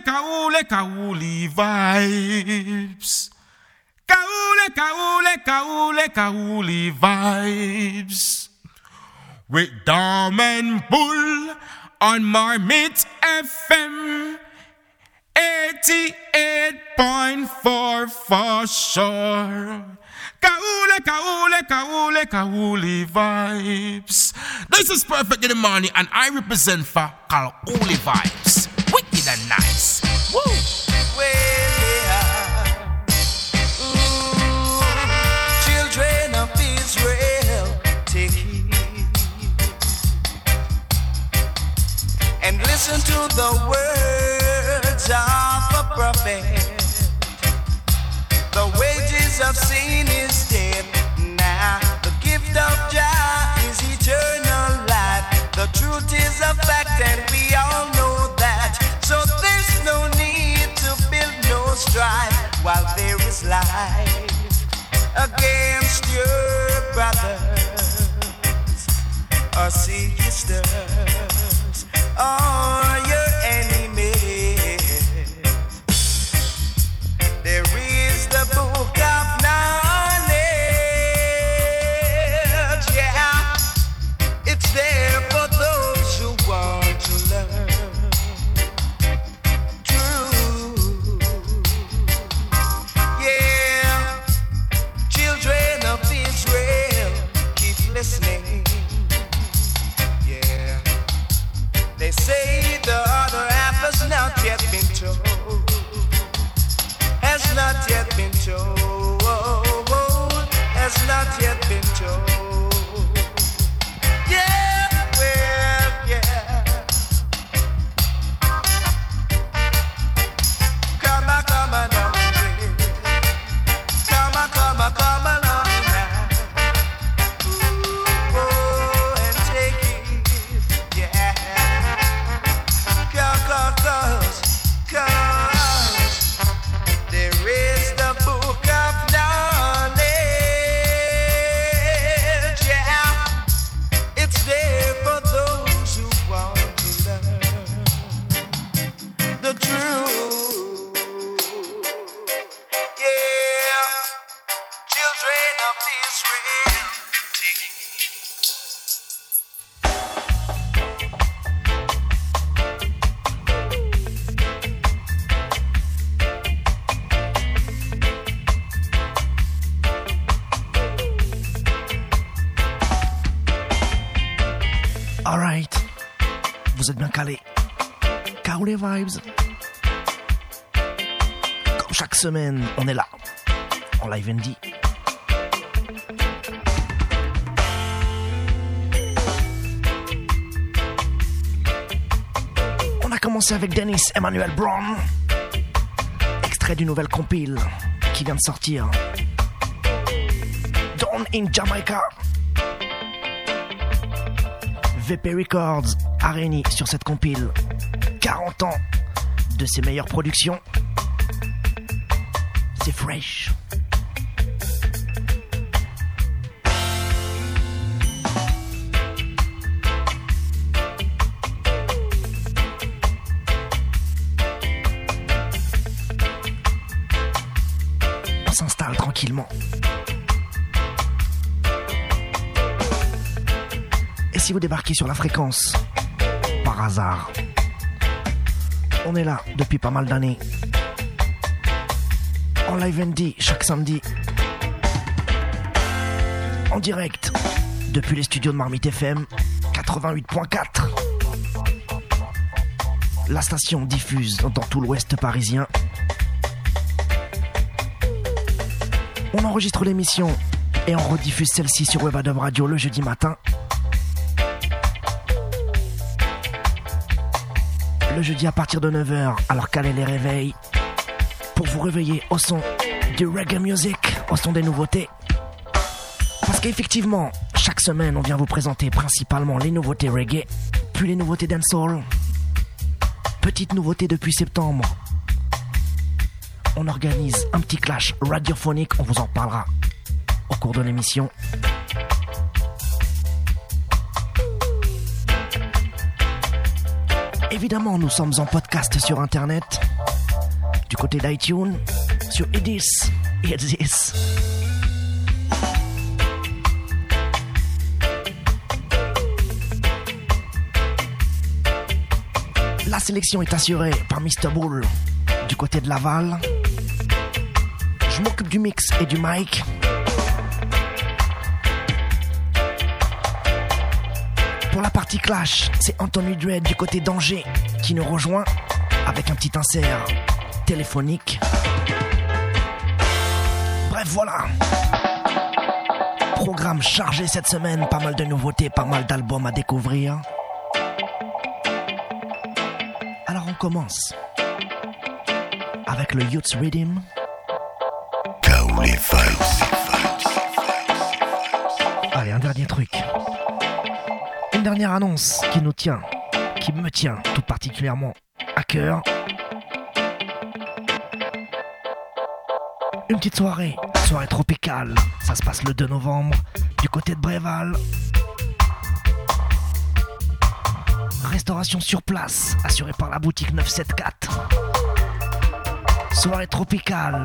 kaule, kauli vibes. Kaule, kaule, kaule, kauli vibes. With Dom and Bull on Marmite FM 88.4 for sure. Kaule, kaule, kaule, kaule vibes. This is perfect in the morning, and I represent for Kaule vibes. Listen to the words of a prophet. The wages of sin is death. Now the gift of Jah is eternal life. The truth is a fact, and we all know that. So there's no need to build no strife while there is life against your brothers or sisters Oh, or your Vibes. Comme chaque semaine, on est là. En live ND. On a commencé avec Dennis Emmanuel Brown. Extrait d'une nouvelle compile qui vient de sortir. Dawn in Jamaica. VP Records a réuni sur cette compile 40 ans de ses meilleures productions. C'est fresh. On s'installe tranquillement. Et si vous débarquez sur la fréquence, par hasard, on est là depuis pas mal d'années. En live ND chaque samedi. En direct depuis les studios de Marmite FM 88.4. La station diffuse dans tout l'ouest parisien. On enregistre l'émission et on rediffuse celle-ci sur Webadub Radio le jeudi matin jeudi à partir de 9h, alors calez les réveils pour vous réveiller au son du reggae music, au son des nouveautés. Parce qu'effectivement, chaque semaine, on vient vous présenter principalement les nouveautés reggae, puis les nouveautés dancehall. Petite nouveauté depuis septembre. On organise un petit clash radiophonique, on vous en parlera au cours de l'émission. Évidemment, nous sommes en podcast sur internet. Du côté d'iTunes, sur Edis, Edis. La sélection est assurée par Mr. Bull du côté de Laval. Je m'occupe du mix et du mic. Pour la partie clash, c'est Anthony Dread du côté d'Angers qui nous rejoint avec un petit insert téléphonique. Bref, voilà. Programme chargé cette semaine, pas mal de nouveautés, pas mal d'albums à découvrir. Alors on commence avec le Youth Rhythm. Allez, un dernier truc. Dernière annonce qui nous tient, qui me tient tout particulièrement à cœur. Une petite soirée, soirée tropicale. Ça se passe le 2 novembre du côté de Bréval. Restauration sur place, assurée par la boutique 974. Soirée tropicale,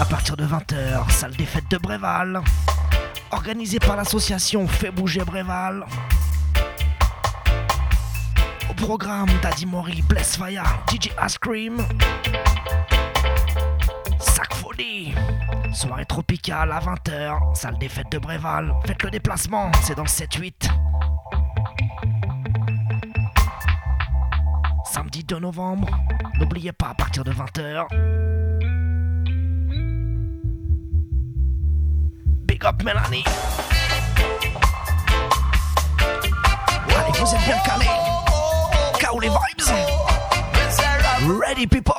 à partir de 20h, salle des fêtes de Bréval. Organisée par l'association Fait bouger Bréval. Programme Daddy Mori, Bless Fire, DJ Ice Cream. Sac Folie. Soirée tropicale à 20h, salle des fêtes de Bréval. Faites le déplacement, c'est dans le 7-8. Samedi 2 novembre, n'oubliez pas à partir de 20h. Big up Mélanie. Allez, vous êtes bien calés. Les vibes. Ready people.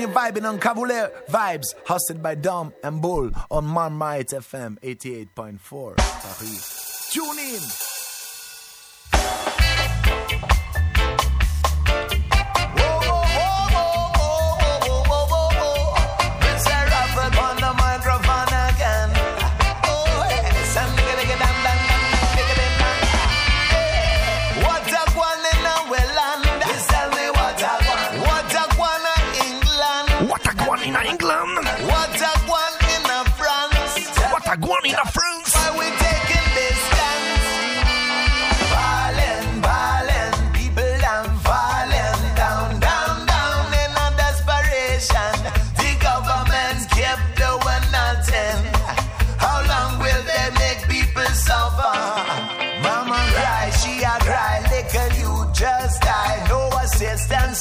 You're vibing on Kabule Vibes, hosted by Dom and Bull on Marmite FM 88.4. Paris. Tune in.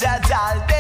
Assistance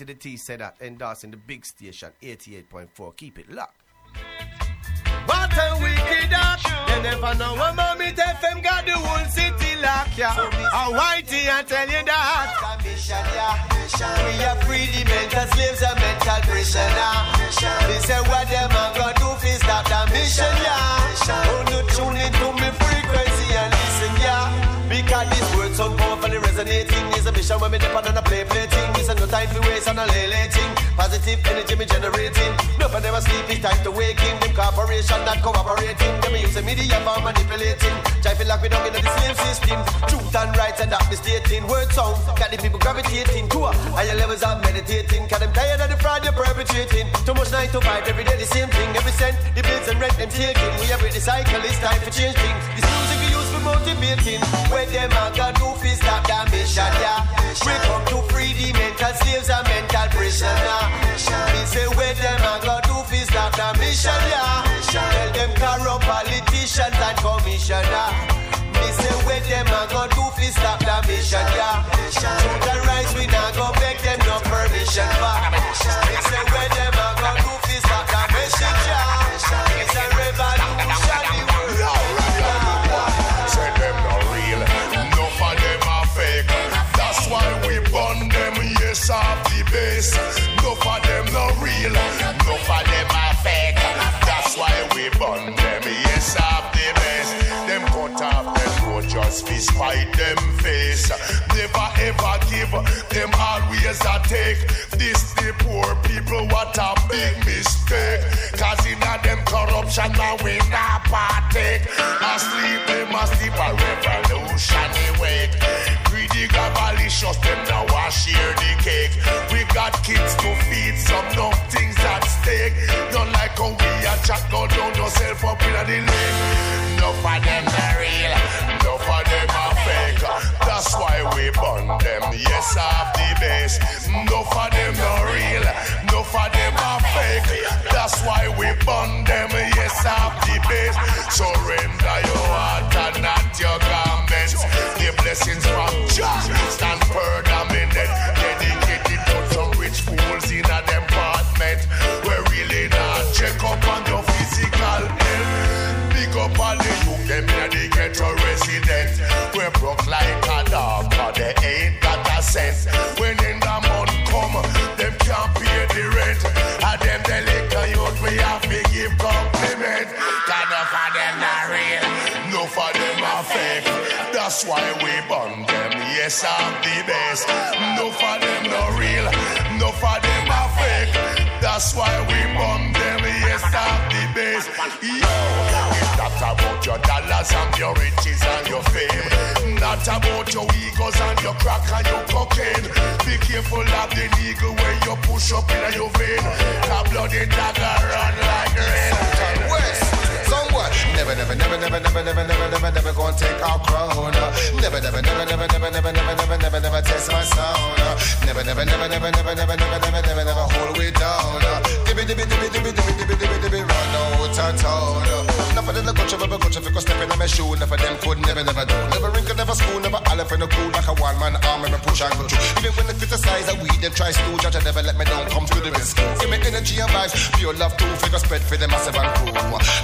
to the T said that, endorsing the big station, 88.4. Keep it locked. What a wicked act. You never know when Mommy FM got the whole city locked, yeah. A whitey, I tell you that. We are free the mental slaves and mental prisoner. They say what them a go do fi stop the mission, yeah. Oh, no tune into me frequency and listen, yeah. Because this word so powerfully resonating is a mission when me depend on a play play thing. Time for waste and a lay thing. Positive energy me generating. No for them asleep, it's time to wake waking. Them corporation not cooperating. Them using media for manipulating. Try like we don't get in the slave system. Truth and rights and that be stating. Word sound, got the people gravitating to a higher levels of meditating. Cause them tired of the fraud you're perpetrating. Too much night to fight, every day the same thing. Every cent, the bills and rent them taking. We have the cycle, it's time for change things. This motivating. Where them a go do fi stop the mission, yeah. We come to free the mental slaves and mental prisoner. Me say where them a go do fi stop the mission, yeah. Tell them corrupt politicians and commissioner. Me say where them a go do fi stop the mission, yeah. Truth and rights we not go beg them no permission for. Me say where them a go do fi stop the mission, yeah. It's a revolution, just fi spite them face. Never ever give, them always a take. This the poor people, what a big mistake. Cause in a them corruption now we not partake. Asleep, they must sleep a revolution awake. Greedy cavalicious, them now want share the cake. We got kids to feed, some no things at stake. Not like how we a chat, go down yourself up in the lake. No for them are we burn them, yes, off the base. No for them not real, no for them are fake. That's why we burn them, yes, off the base. Surrender your heart and not your garments. The blessings from Jah stand permanent. Dedicated to some rich fools in a When in the come, them can't pay the rent. And them the liquor youth, we have give compliment. For them not real, no for them are fake. That's why we burn them, yes, I'm the best. No for them no real, no for them are fake. That's why we bomb them, yes, I'm the best. Yo, not about your dollars and your riches and your fame. Not about your egos and your crack and your cocaine. Be careful of the needle when you push up in your vein. The bloody dagger run like rain. Never, never, never, never, never, never, never, never, never gonna take our crown. Never, never, never, never, never, never, never, never, never, never test my sound. Never, never, never, never, never, never, never, never, never, never hold we down. Dibby, dibby, dibby, dibby, dibby, dibby, dibby, dibby, run out of town. Of them the culture, never culture, because step in my shoe. Of them could never, never do. Never wrinkle, never school, never up in the cool like a one man arm me push and go through. Even when they criticize that we them try to judge, I never let me down. Come through the rescue. Give me energy and vibes, pure love too. Figure spread for the massive and crew.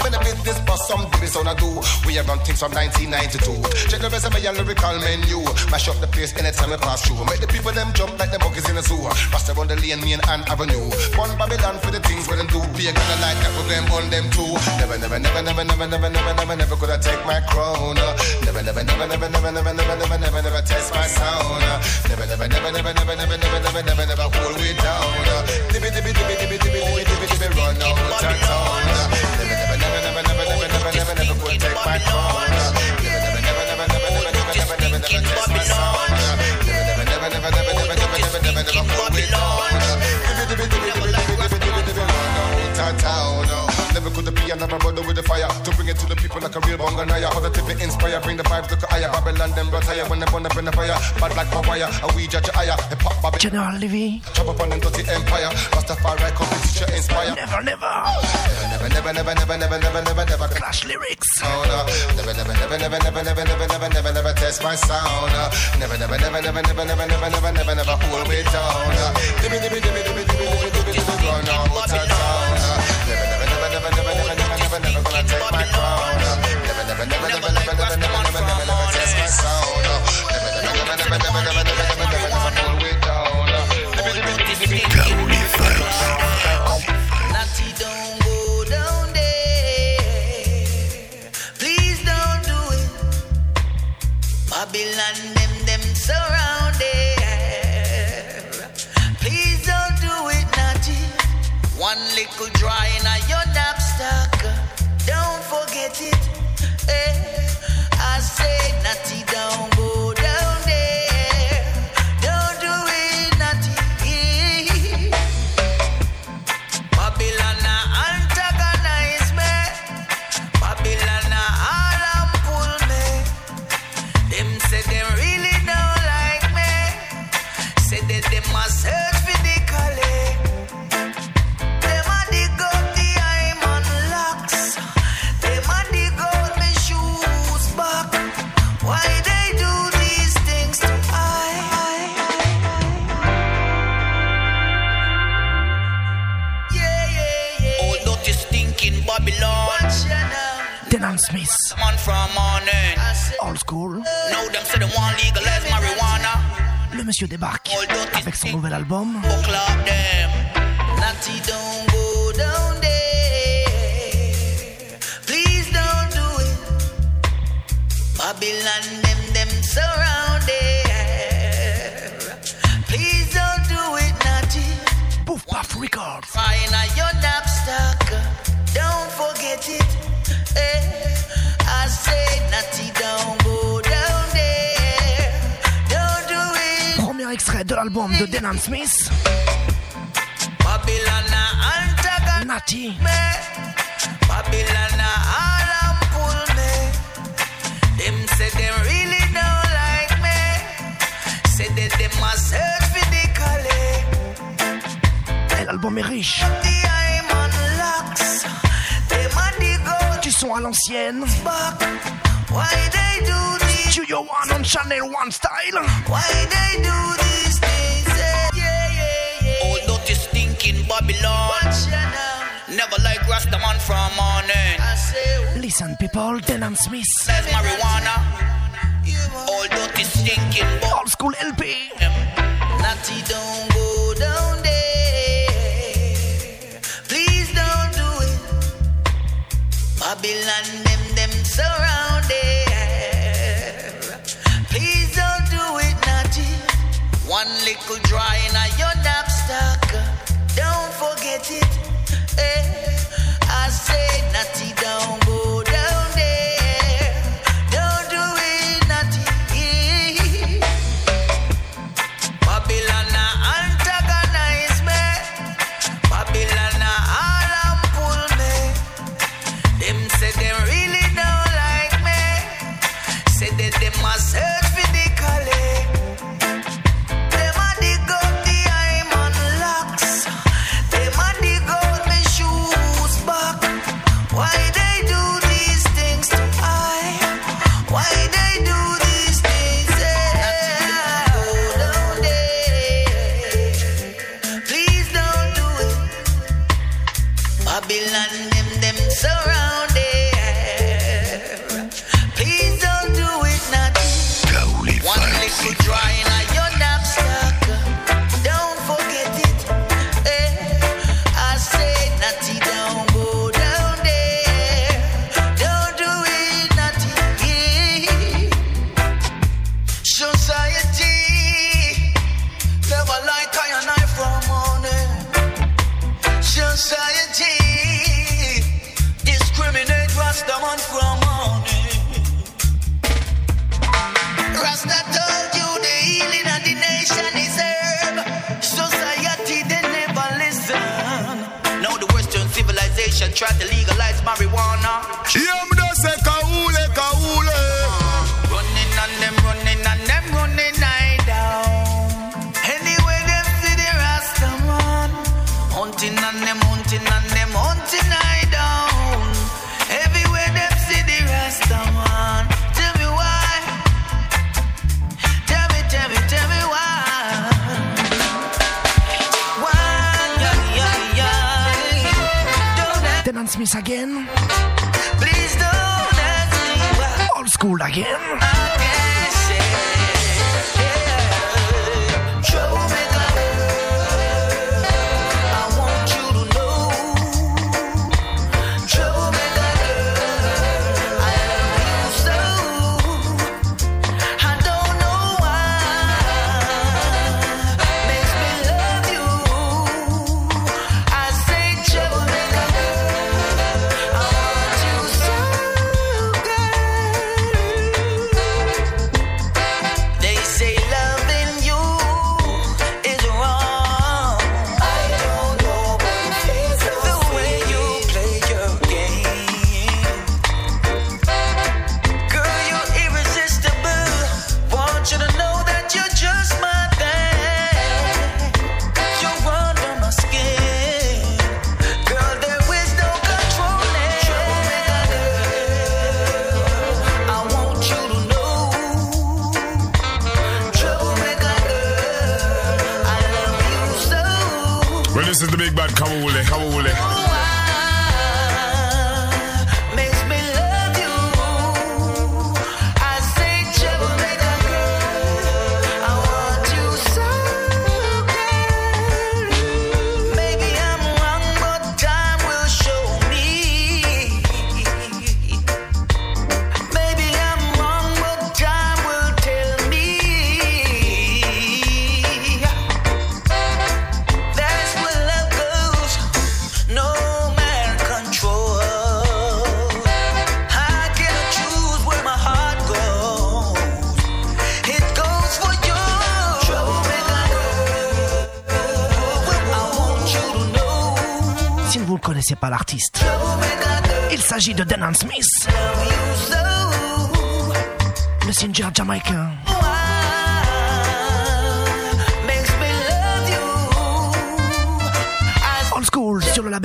When I build this bus, some dibby sound I do. We have run things from 1992. Check the resume and lyrical menu. Mash up the place anytime we pass through. Make the people them jump like the monkeys in a zoo. Rasta on the lane, main and avenue. One Babylon for the things we them do. Be a kind of like that we them on them too. Never, never, never, never, never, never, never, never, never could I take my crown. Never, never, never, never, never, never, never, never, never, never test my sound. Never, never, never, never, never, never, never, never, never, never hold we down. Dibby, dibby, dibby, dibby, dibby, dibby, dibby, dibby, run out of town. Never, thinking Babylon. Yeah, yeah. Old Notice thinking Babylon. Yeah. Old Notice thinking Babylon. Never like Rastafari. Never, could be another brother with the fire to bring it to the people like a real bonganaya. Positive inspire, bring the vibes to higher. Babylon them retire when they burn up in the fire. Bad like a wire, and we judge higher. Hip hop Babylon. General Levy. Chop up on them dirty empire. Rastafari come to teach inspire. Never, never. Never, never, never, never, never, never, never, never. Never Clash lyrics. Oh, no. Never, never, never, never, never, never, never, never, never, never test my sound. Never, never, never, never, never, never, never, never, never, never hold me down. Dibby, dibby, dibby, dibby, dibby, dibby, dibby, dibby, run out of town. Natty, don't go down there. Please don't do it. Babylon, them, them surround there. Please don't do it, Natty. One little dry in a your knapsack. Don't forget it. Eh. John Smith. Old school. Le monsieur débarque avec son nouvel album. Babylon, them, them surrounded. Please don't do it, Natty. Poof Puff Records. Find a young obstacle. Don't forget it. Premier extrait De l'album de Denham Smith, Babylana Antagonati, Babylana Alam Pulme, them say they really don't like me, say that they must hurt. L'album est riche. Son à l'ancienne. Why they do this? Studio One on Channel One style. Why they do these things? Yeah, yeah, yeah. Old dirty stinking Babylon. Watch ya now. Never like Rastaman from morning. Listen people, Denon Smith. There's marijuana. you Old dirty stinking Bob. Old school LP. Natty, don't Babylon, them, them surrounded. Please don't do it, Naji. One little drawing of your nap knapsack. Don't forget it. Eh, I say Naji.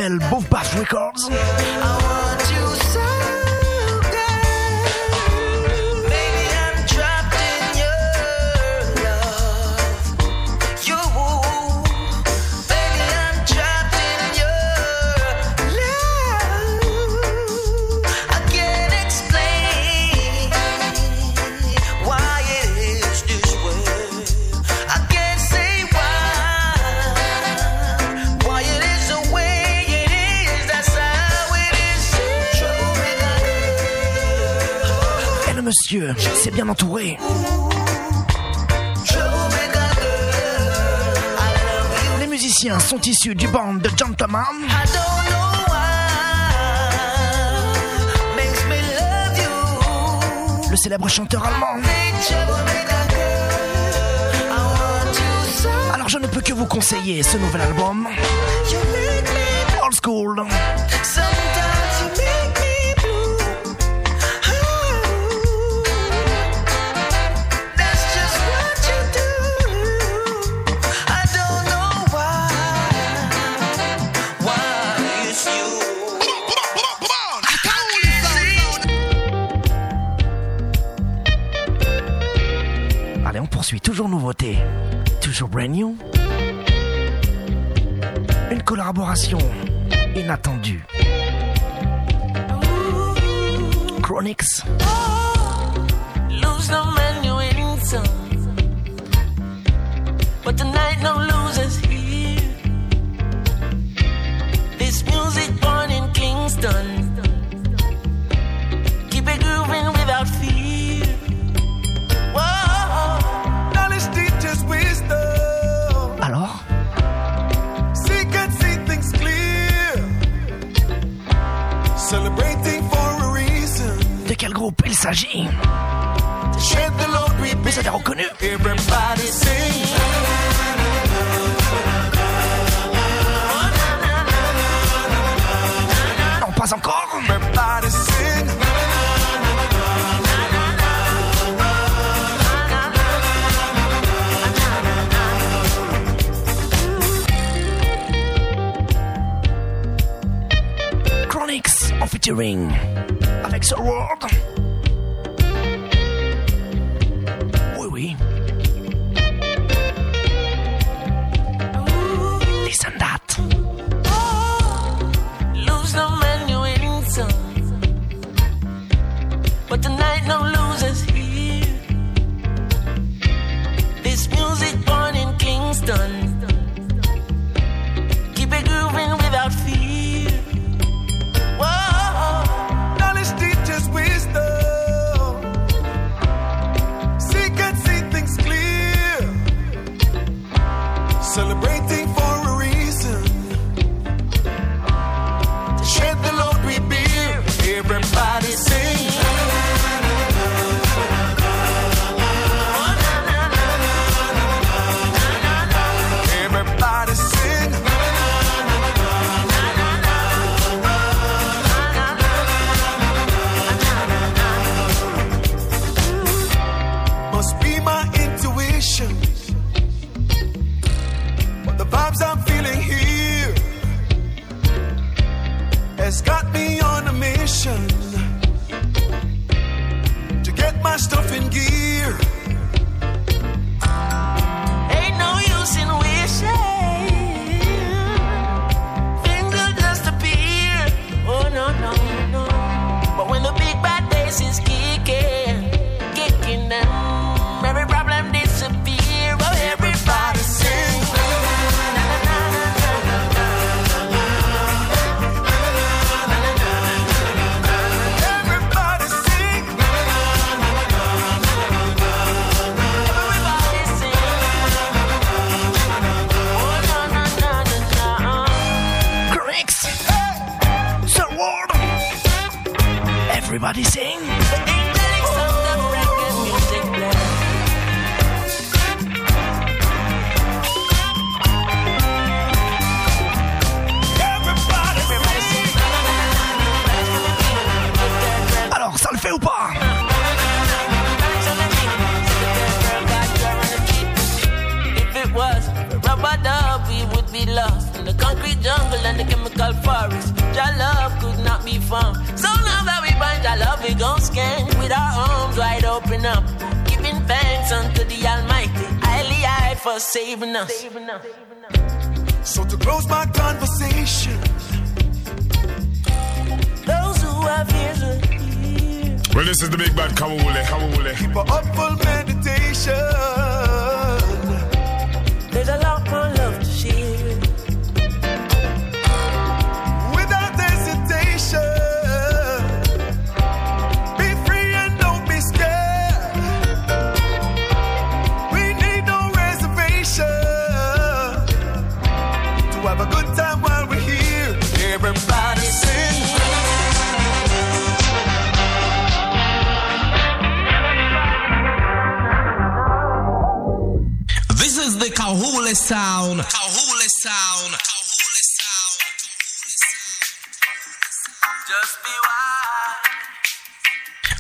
label Records. messieurs, c'est bien entouré. Les musiciens sont issus du band de Gentleman. Le célèbre chanteur allemand. Alors je ne peux que vous conseiller ce nouvel album. collaboration inattendue.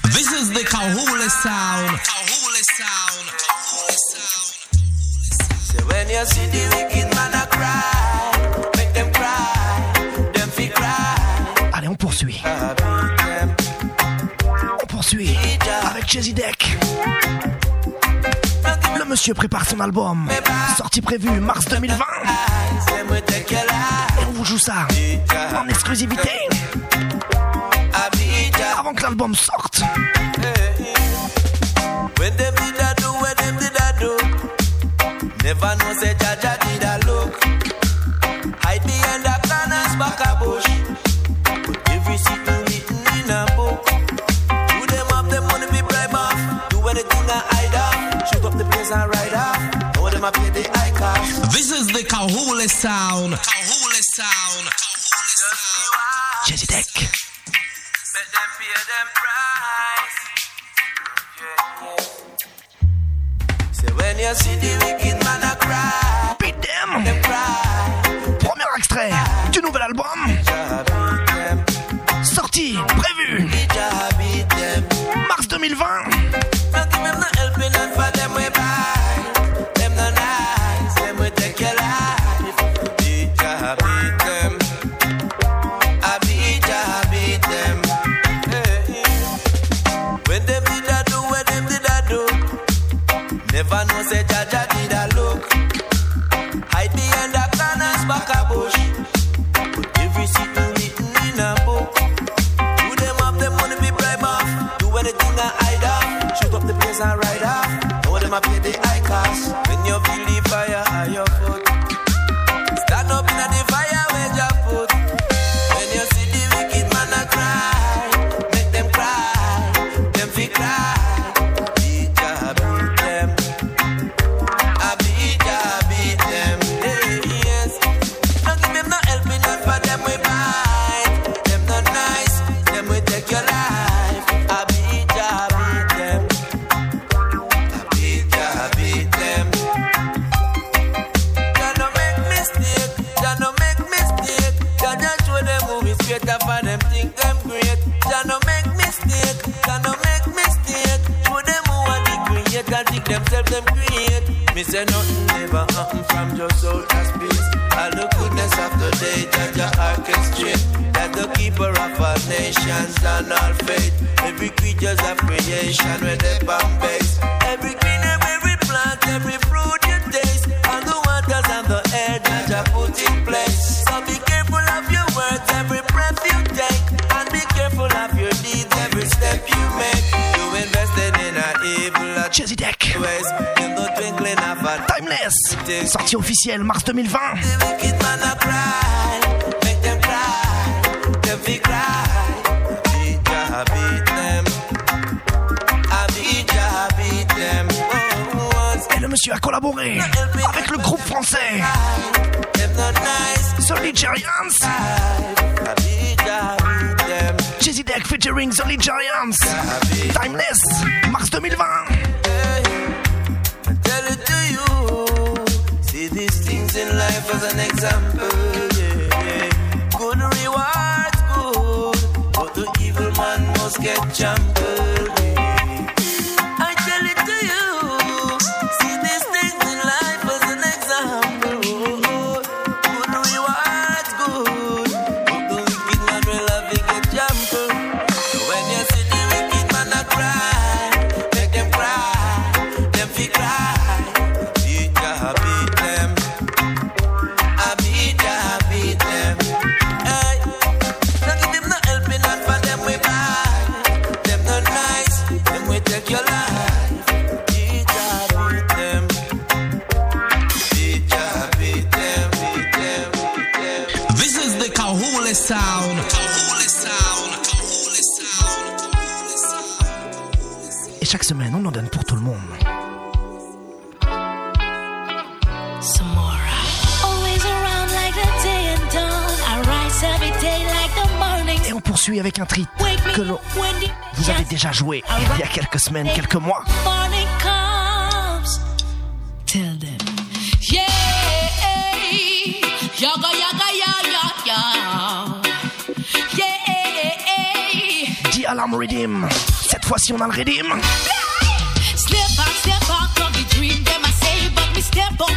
This is the sound. Allez, on poursuit. On poursuit avec Jazzy Deck. Le monsieur prépare son album. Sortie prévue mars 2020. Et on vous joue ça en exclusivité. Hey, when did do, when did do? Never know, say Jaja did look. Hide behind a bush. Put every single written in a book. Do them up, them money be bribe off. Do anything I hide off. Shoot up the place and ride off. Know them This is the Kahula sound. Kahula sound. Kahula sound. Jazzy Deck. you see the wicked man a Sortie officielle mars 2020. Et le monsieur a collaboré avec le groupe français The Ligerians. Jazzy Deck featuring The Ligerians. Timeless, mars 2020. these things in life as an example. Yeah, yeah. Good rewards, good, but the evil man must get trampled. avec un que vous avez déjà joué il y a quelques semaines, quelques mois. Dit Alarm Redeem. Cette fois-ci, on a le Redeem. On, step.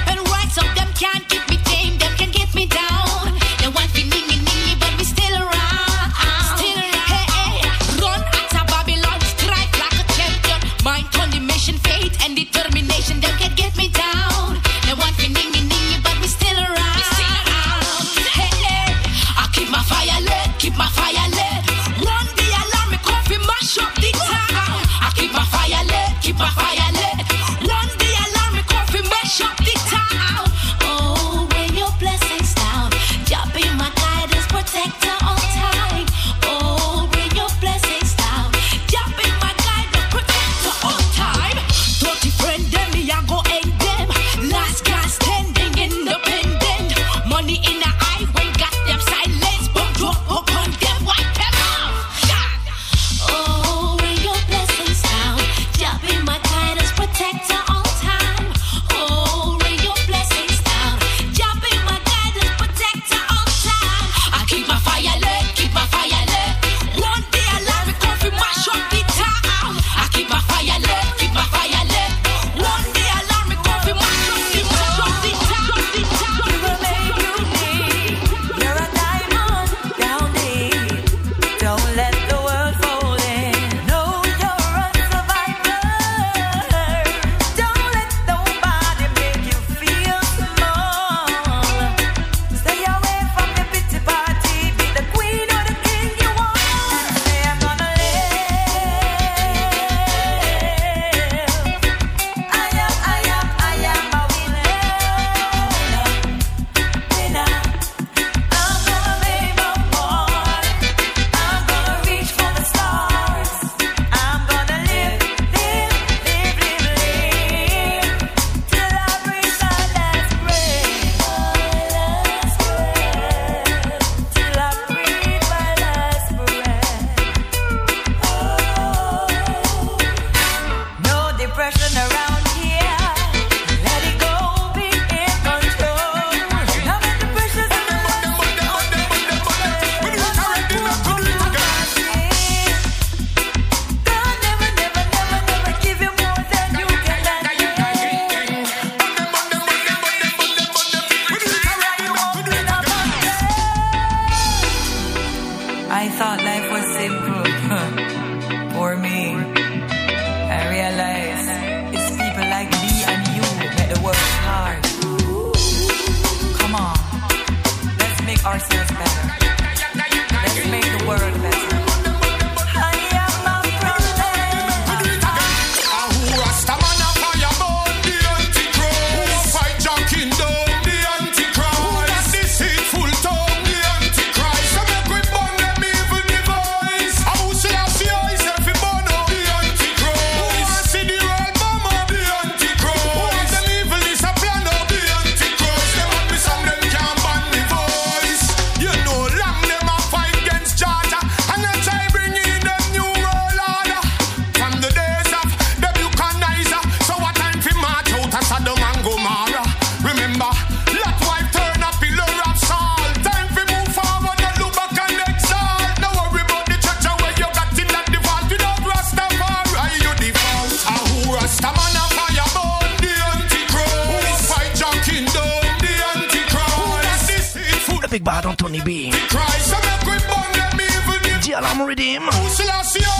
Christ, I'm a grip on them evil. Dear, I'm redeem. Who's the last year?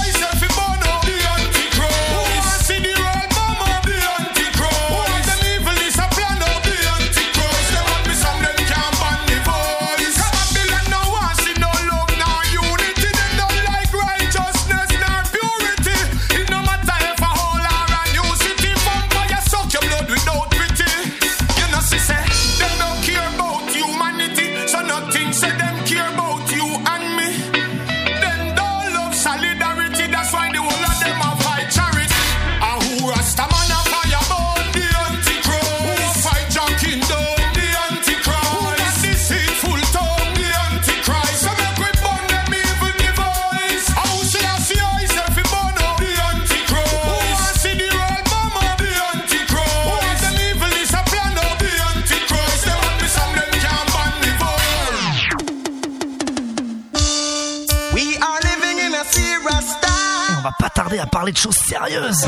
Parler de choses sérieuses.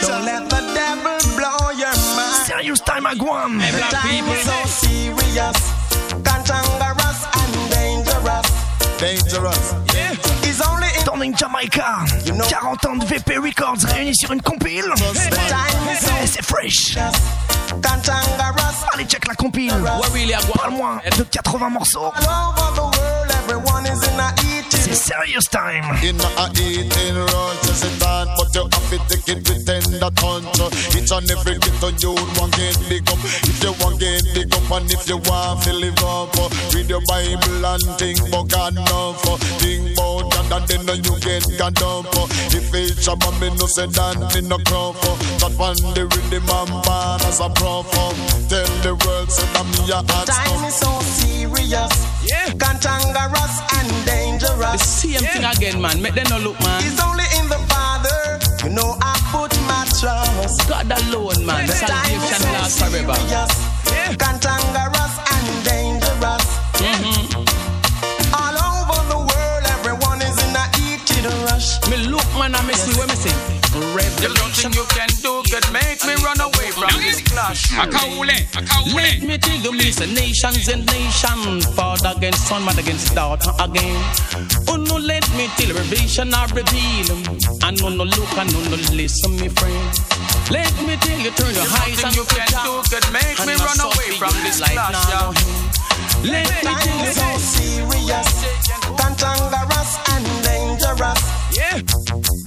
Don't let the devil blow your mind. Serious time à Guam. The time is so serious, cantankerous and dangerous. Dangerous. Yeah. It's only in Turning Jamaica. 40 ans de VP Records réunis sur une compile. the time is so Et c'est fresh. cantankerous. Allez, check la compile. Pas moins de 80 morceaux. All over the world, everyone is in a C'est. Serious Time. In a eating run, just sit down, but you have to take it with tender touch. Each and every little you want get big up. If you want get big up, and if you want to live up, uh, read your Bible and think about God enough. uh, Think about God and then you get God up. uh. If it's a man, me no say that me no crop. uh. That one the rhythm and born as a prophet. Tell the world say that me a hot Time is so serious, yeah. cantankerous and The same thing again, man. Make them no look, man. It's only in the Father, you know I put my trust. God alone, man. Time Salvation lasts forever. serious, cantankerous and dangerous. Mm-hmm. All over the world, everyone is in a heated rush. Me look, man, and me see what me see. Revelation you can do could make me run away from this clash. Let me tell you, say nations and nations, father against son, mother against daughter again. Oh no, let me tell you, revelation I reveal. I no, no look, and no, no listen, me friend. Let me tell you, turn your eyes and you can do could make me run away from this clash. Let me tell you, so serious, cantankerous and dangerous. yeah.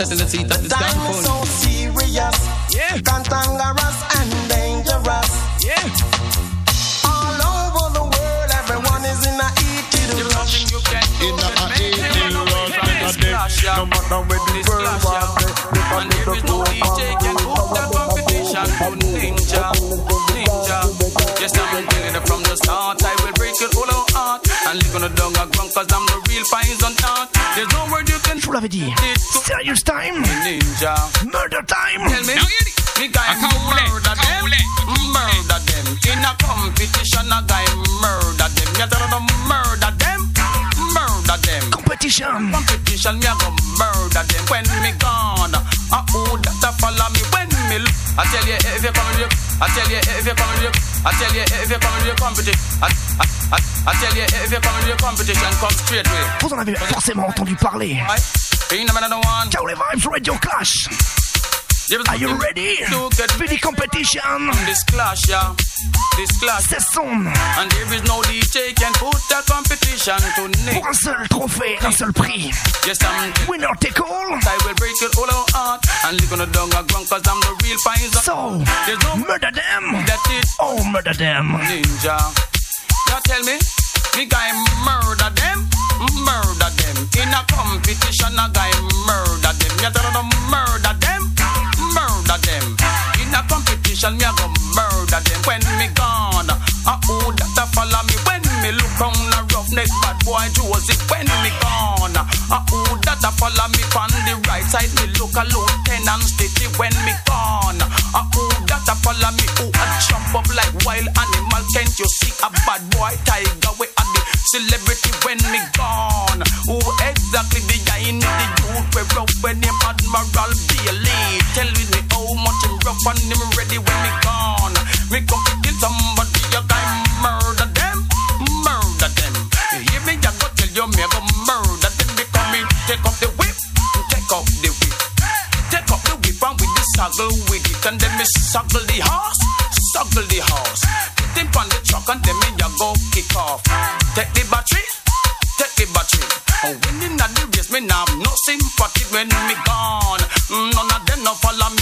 Lars, trust. in the seat that is Time gone is so serious, Yeah. cantankerous and dangerous. Yeah. All over the world, everyone is in a heated rush. In a eating run, and a day, no matter where the world was, And there is no DJ can put the competition for Ninja, Ninja. Yes, I'm telling it from the start. I will break it all out and live on the dung and ground cause I'm the real poison art. There's no word you can Je vous l'avais dit. Serious Time. Ninja. Murder Time. Tell me, me guy murder them, murder them. In a competition, a guy murder them. You tell them murder them, murder them. Competition. Competition, me a go murder them when me gone. Uh, who that follow me when me look? I tell you if you come here, I tell you if you come here, I tell you if you come here competition. I, I, I, I tell you if you come here competition, come straight way. Vous en avez forcément entendu parler. Ciao les vibes Radio Clash. Are you ready? Billy Competition. This clash, yeah. This clash. C'est son. And there is no DJ can put that competition to Nick. Pour un seul trophée, un seul prix. Yes, I'm Winner take all. I will break it all out and live on the dung and ground cause I'm the real poison. So, There's no murder them. that it Oh, murder them. ninja. Now tell me, me guy murder them, murder them. In a competition, a guy murder them. You them murder them, murder them. In a competition, me a go murder them. When me gone, uh who that a follow me? When me look on a roughneck bad boy Joseph. When me gone, uh who that a follow me? On the right side, me look a lieutenant steady. When me gone, uh who that a follow me? Who a jump up like wild animal? Can't you see a bad boy tiger? We are the celebrity when me gone. Who exactly guy in the youth we rough when him Admiral Bailey? Rough and him ready when me gone. Me come kill somebody, you guy murder them, murder them. You hear me? I go tell you me I go murder them because me take up the whip, take up the whip. Take up the whip and with the saddle with it And then me suckle the horse, suckle the horse Put him on the truck and then me ya go kick off Take the battery, take the battery Oh, when in the race me now no sympathy when me gone mm, None of them no follow me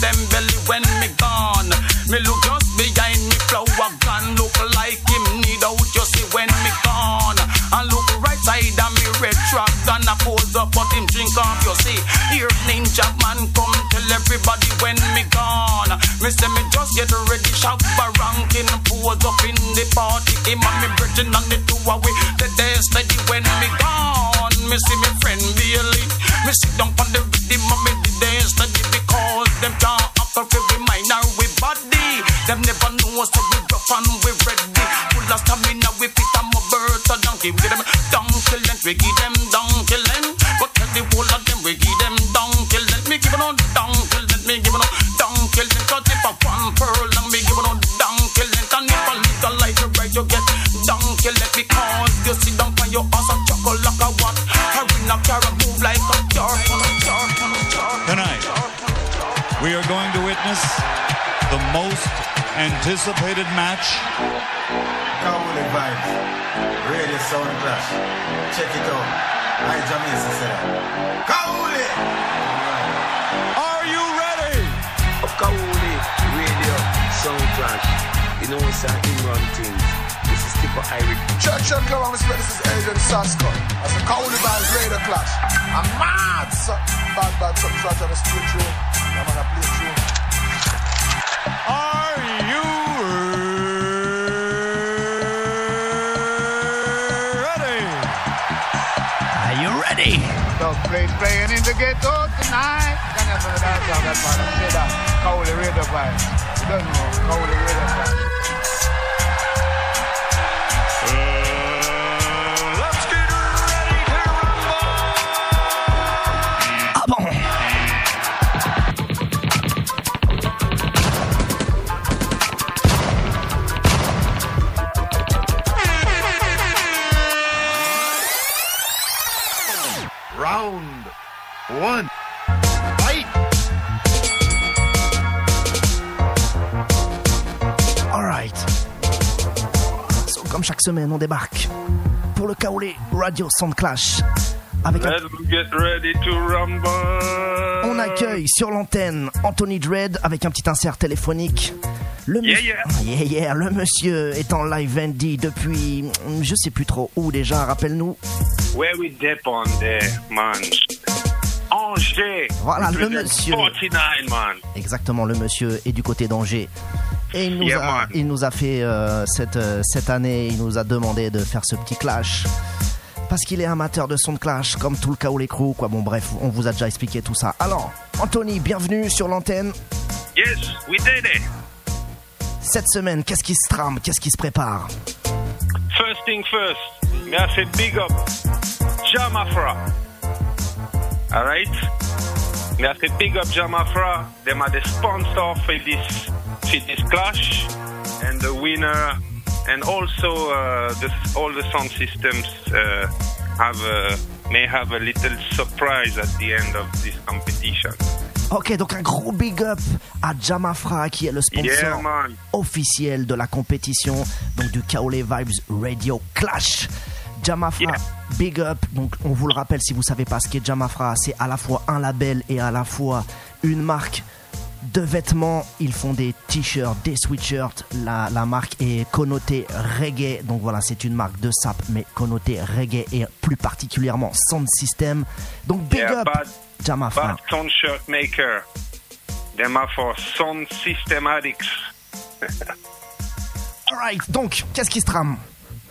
them belly when me gone. Me look just behind me flower gun Look like him need out you see when me gone. And look right side of me red truck and a pose up but him drink off you see. Here ninja man come tell everybody when me gone. Me say me just get ready shout ranking pose up in the party. Him and me brethren and the two away The day steady when me gone. Me see me friend Bailey Me sit down on the rhythm and me day steady them can't after every mind and we body. Them never know us, so we rough and we ready. Full of stamina, we fit a more birth a donkey. We give them down till then, we give them down. Clash. Check it out. I Jamaica said that. Kauli! Are you ready? Kauli Radio Sound Clash. You know it's an Imran thing. This is Tippa Irie. Church and come on, this is Agent Sasco. That's a Kauli vibes Radio Clash. I'm mad, son. Bad, bad, something so I try to split through. I'm gonna play through. Are you Dog play playing in the ghetto tonight. Can you that. Cowley Radio Vibe. You don't know. Cowley Radio Vibe. Semaine, on débarque pour le Kaolé Radio Sound Clash. Avec un- get ready to rumble. on accueille sur l'antenne Anthony Dredd avec un petit insert téléphonique. Le Yeah, mus- yeah. Yeah, yeah. Le monsieur est en live Andy depuis je sais plus trop où déjà, rappelle-nous. Where we there, man. Angers. Voilà, le monsieur. 49, man. Exactement, le monsieur est du côté d'Angers. Et il nous, Yeah, a, il nous a fait euh, cette, euh, cette année, il nous a demandé de faire ce petit clash. Parce qu'il est amateur de son de clash, comme tout le Kaolé Crew, quoi. Bon, bref, on vous a déjà expliqué tout ça. Alors, Anthony, bienvenue sur l'antenne. Yes, we did it. Cette semaine, qu'est-ce qui se trame? Qu'est-ce qui se prépare? First thing first, I say big up? Jamafra. Alright? I say big up Jamafra. Them are the sponsor for this, for this clash. And the winner, and also uh, the, all the sound systems uh, have a, may have a little surprise at the end of this competition. Ok, donc un gros big up à Jamafra, qui est le sponsor Yeah, officiel de la compétition, donc du Kaolé Vibes Radio Clash. Jamafra, big up. Donc, on vous le rappelle, si vous savez pas ce qu'est Jamafra, c'est à la fois un label et à la fois une marque de vêtements. Ils font des t-shirts, des sweatshirts. La, la marque est connotée reggae. Donc voilà, c'est une marque de sap, mais connotée reggae et plus particulièrement sound system. Donc big Yeah, up, bad, Jamafra. bad shirt maker. For sound system addicts. Alright, donc, qu'est-ce qui se trame?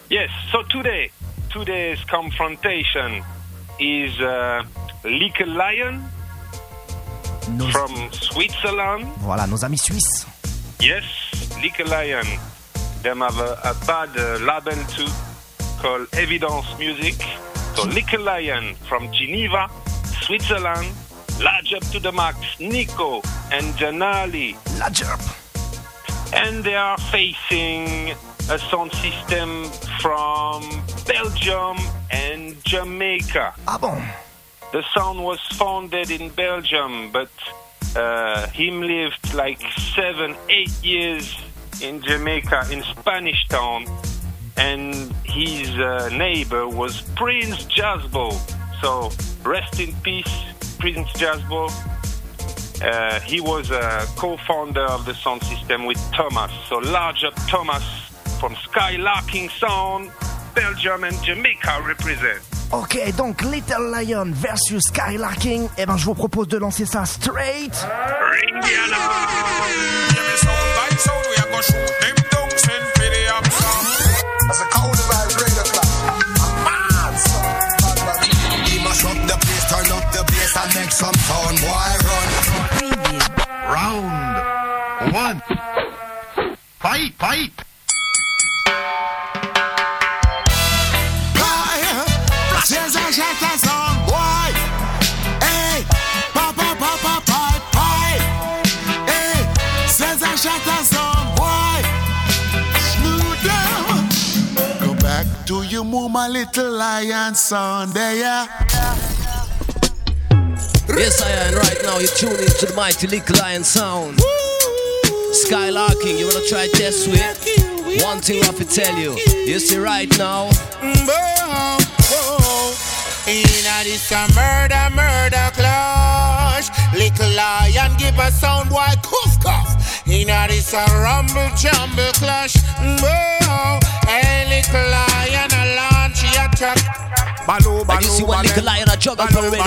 Yes, so today, today's confrontation is uh, Little Lion Nos- from Switzerland. Voilà, nos amis suisses. Yes, Lion. Them have a, a bad uh, label too called Evidence Music. So Lion from Geneva, Switzerland. Large up to the max, Nico and Janali. Large up. And they are facing a sound system from Belgium and Jamaica. Ah bon? The sound was founded in Belgium, but uh, him lived like seven, eight years in Jamaica, in Spanish Town, and his uh, neighbor was Prince Jazzbo. So rest in peace, Prince Jazzbo. Uh, he was a co-founder of the sound system with Thomas. So large up Thomas from Skylarking Sound, Belgium and Jamaica represent. Ok, donc Little Lion versus Skylarking. Eh ben, je vous propose de lancer ça straight. That's a Kauli vibes my little lion son, there, yeah. Yes, I am. Right now, you're tuning into the mighty Little Lion sound. Skylarking, you wanna try test with? One thing I have to tell you. You see, right now. Inna this a murder, murder clash. Little lion give a sound boy cuff cuff. Inna this a rumble jumble clash. Whoa, hey little lion a he attack. Baloo, And you see when Little Lion a juggle rhythm.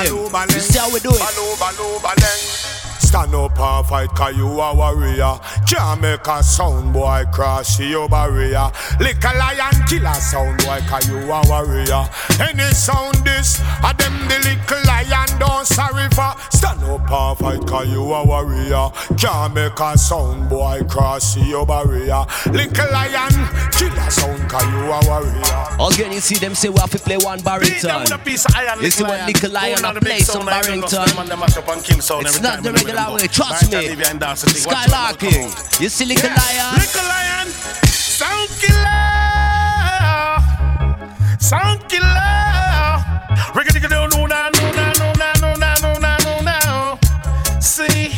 You see how we do it. Baloo, baloo, baleng. Stand up and fight cause you a warrior. Can't make a sound boy cross your barrier. Lick a lion kill a sound boy cause you a warrior. Any sound this, a them the little lion don't sorry for. Stand up and fight cause you a warrior. Can't make a sound boy cross your barrier. Lick a lion kill a sound cause you a warrior. Again, you see them say we have to play one baritone. You see when Little Lion a play some baritone. It's not the regular way, trust me. Skylarking. You silly Little Lion? Little lion, sound killer, sound killer. Rigga digga do no na no na no na no na no na no na. See,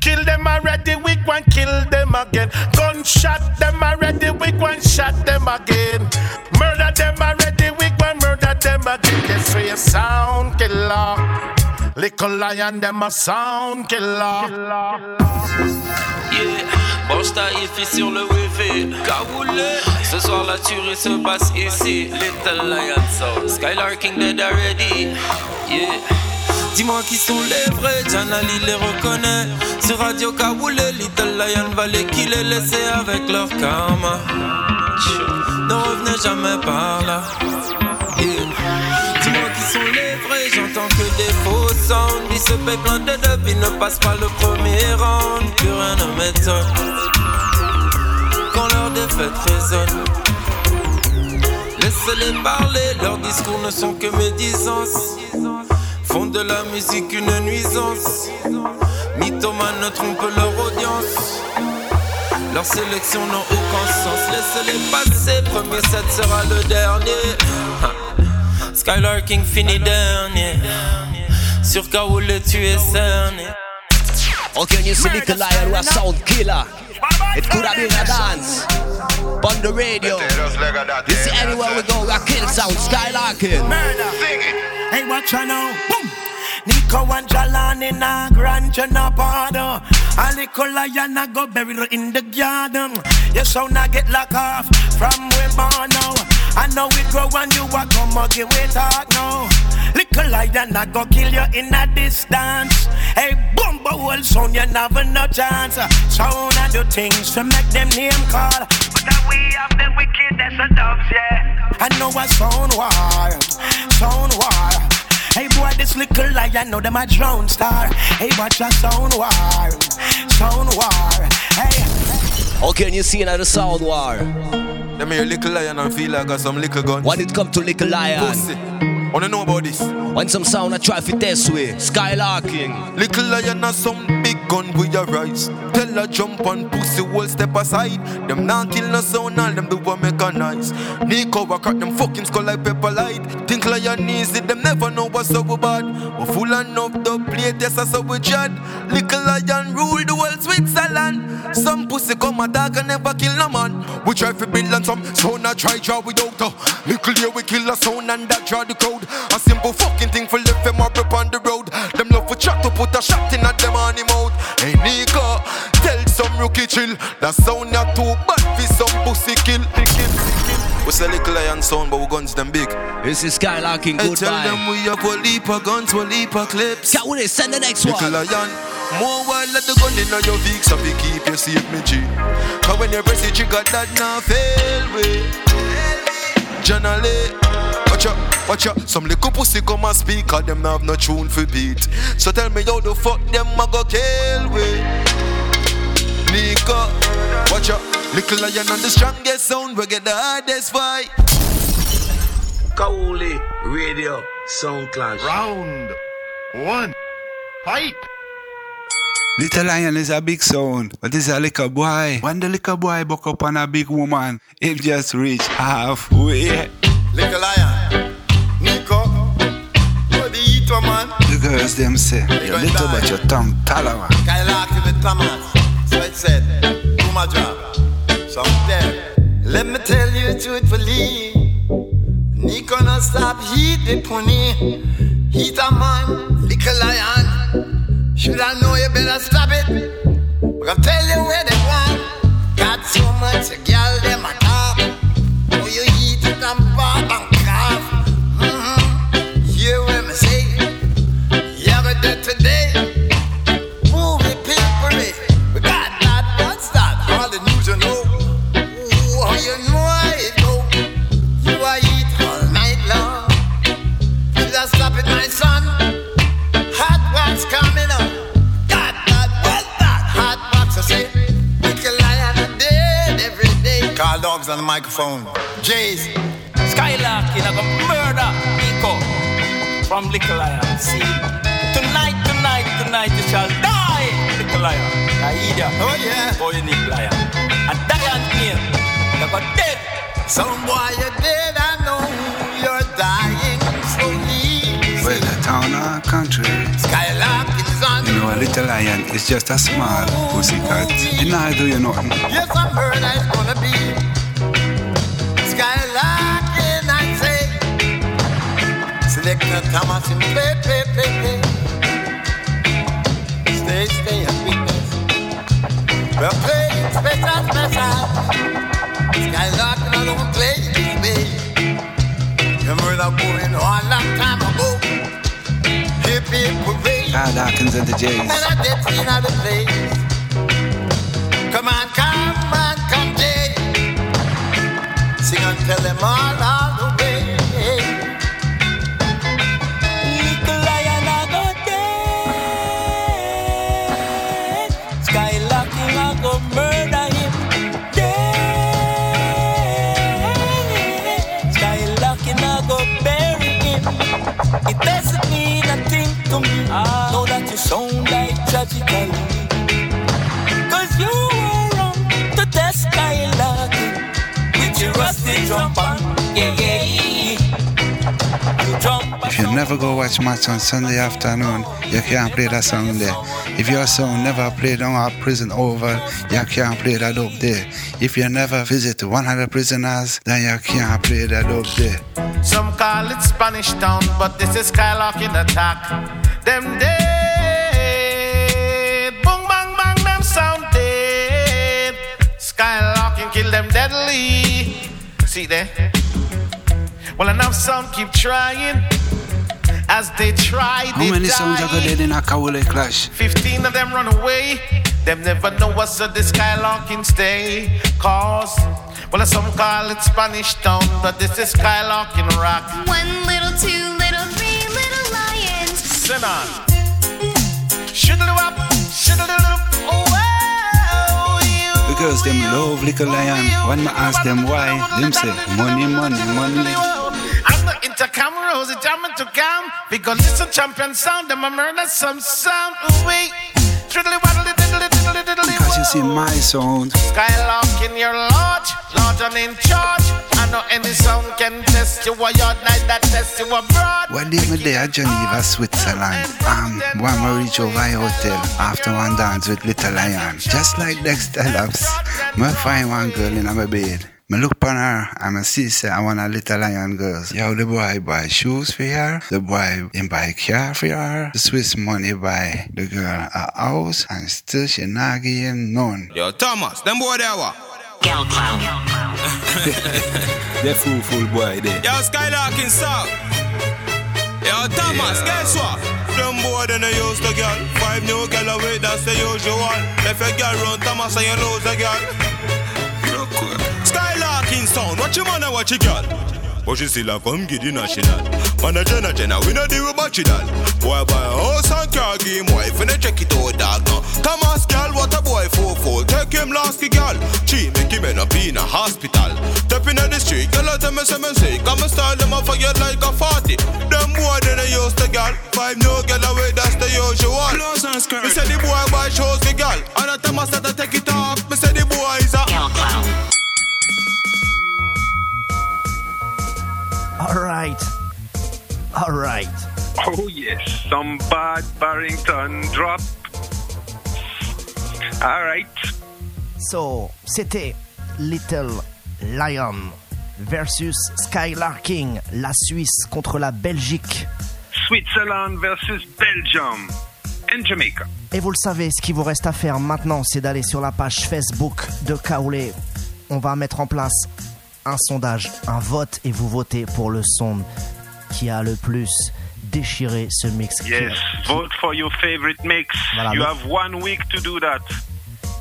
kill them already, we go and kill them again. Gunshot them already, we go and shot them again. Murder them already, we go and murder them again. This way a sound killer. Little lion, them a sound killer. Yeah, ta hi sur le wifi. Ce soir la tuerie se passe ici. Little Lion Sound Skylarking dead already. Yeah. Dis-moi qui sont les vrais, Janali les reconnaît. Sur Radio Kaboulé, Little Lion va les killer Laisser avec leur karma. Ne revenez jamais par là Ils se payent plein de ils ne passent pas le premier round. Plus rien ne m'étonne quand leur défaite résonne. Laissez-les parler, leurs discours ne sont que médisances. Font de la musique une nuisance. Mythomanes ne trompent leur audience. Leur sélection n'a aucun sens. Laissez-les passer, premier set sera le dernier. Skylarking finit dernier. Sur Kaoulé, tu es cerné. Okay, you see Little Lion was sound killer. It could have been a dance. On the radio. You see anywhere we go, we are kill sound, skylarking. Hey, watch out now. Boom. Nico and Jalan in a grand Janapado. A little lion a go buried in the garden. Your sound a get locked off from where born now. I know we grow and you a come again we talk now. Little lion a go kill you in a distance. Hey, bumbo whole sound you never no chance. Sound and do things to make them name call. But that we have the wickedness of dogs, yeah. I know a sound war, sound war. Hey boy, this little lion know them a drown star. Hey, watch a sound war, sound war. Hey. Okay, and you see another sound war. Them hear little lion and feel like I got some little guns. When it come to Little Lion. Pussy. Wanna know about this? When some sound I try fit this way, skylarking. Little lion has some big gun with your rise. Tell her jump on pussy will step aside. Them not kill no sound, all them do what make a nice. Nico a crack them fucking skull like pepper light. Think lion easy, them never know what's so bad. But full enough the plate, yes, that's how we chat. Little lion rule the world Some pussy come attack and never kill no man. We try to build on some sound, I try draw without a little here we kill a sound and that draw the crowd. A simple fucking thing for left them up on the road. Them love for chat to put a shot in at them on him out. Hey Nico, some rookie chill. That sound not too bad for some pussy kill. We sell little lion sound, but we guns them big. This is skylarking. Goodbye. tell them we have a leap of guns, we leap of clips. Can't wait, send the next little one. lion. More while let the gun in on your Vic, so we keep you safe, me G. Cause when you press the trigger, that now fail way. Generally, watch out, watch out. Some little pussy come and speak, cause them have no tune for beat. So tell me how the fuck them a go kill we. Nico, watch out. Little lion and the strongest sound, we get the hardest fight. Kauli Radio Sound Clash. Round one. Fight. Little Lion is a big sound, but it's a little boy. When the little boy buck up on a big woman, it just reach halfway. Little lion. Nico. What the eat, man? Little girls them say, you're little but your tongue talawa. Ah, Skylark with Thomas. So it said, do my job. So I'm there. Let me tell you truthfully. Nico no stop heat the pony. Heat a man, lick a lion. Should I know you better stop it? But I'll tell you where they want. Got so much a girl them day. Call dogs on the microphone. Jays. Skylark, you know, go murder Nico from Little Lion. See, tonight, tonight, tonight you shall die, Little Lion. Aida. Oh, yeah. Boy, you need lion. And Diane here, you got dead. Some boy you dead, I know you're dying slowly. Whether town or country, Skylark is on. you know a little lion is just a small pussycat. And not do you know. Yes, I'm heard it's gonna be Selector Thomas in play, play, play, play. Stay, stay at weakness. We're playing special, special. Skylark, and I don't play this way. The murder going on long time ago. Hip hip. Carl Dawkins and the Jays. And I did see another place. Come on, come on, come, Jay. Sing and tell them all, all Cause you were wrong to test Skylark with your rusty drum on. Yeah, yeah, yeah. If you never go watch match on Sunday afternoon, you can't play that song there. If your song never played on our prison over, you can't play that up there. If you never visit 100 prisoners, then you can't play that up there. Some call it Spanish Town, but this is Skylark in attack. Them dead. And kill deadly. See there? Well, enough some keep trying. As they try, How they many die. songs are good in a Kawule clash? 15 of them run away. Them never know what's so the skylarking stay. Cause, well, some call it Spanish town, but this is skylarking rock. One little, two little, three little lions. Sit on. Shiddle up, shiddle up, wow, you. Because them love little lion. When I ask them why, them say money, money, money. I'm the intercom rose, jamming to come. We go listen champion sound, them a murder some sound. Ooh, wait. Triddly waddly Because you see my sound. Skylark in your lodge, Lord and in charge. I know any sound can test you a yard night that test you abroad. When they me there at Geneva, Switzerland, um, when I reach over a hotel after one dance with Little Lion, just like Dexter Labs, me find one girl in my bed. Me look on her and I see say I want a Little Lion girls. Yo, the boy buy shoes for her, the boy him buy car for her, the Swiss money buy the girl a house and still she not give him none. Yo, Thomas, them boy there what? Girl clown. the fool fool boy there. Yo, Skylarking South. Yo, Thomas, guess what? Them boy then they use the girl. Five new girl away, that's the usual. One. If a girl run Thomas and you lose the girl. Skylarking sound, watch your man and watch your girl. But she still a come get the national. Man a jenna jenna, we no deal with bachelor. Boy buy a house and car, give him wife and they check it out dog now. Thomas girl, what a boy four four. Take him last the girl. She make him end up in a hospital. Step in the street, girl tell me say me say, come and style them off for you like a party. Them boy then they use the girl. Five new girl away, that's the usual. Clothes and skirt. Me say the boy buy shows the girl. And I tell my to take it off. Me say the boy is a clown. Alright. Alright. Oh yes, some bad Barrington drop. All right. So, c'était Little Lion versus Skylarking, la Suisse contre la Belgique. Switzerland versus Belgium and Jamaica. Et vous le savez, ce qu'il vous reste à faire maintenant, c'est d'aller sur la page Facebook de Kaolé. On va mettre en place un sondage, un vote, et vous votez pour le son qui a le plus déchiré ce mix. Yes, vote for your favorite mix. Voilà, you have one week to do that.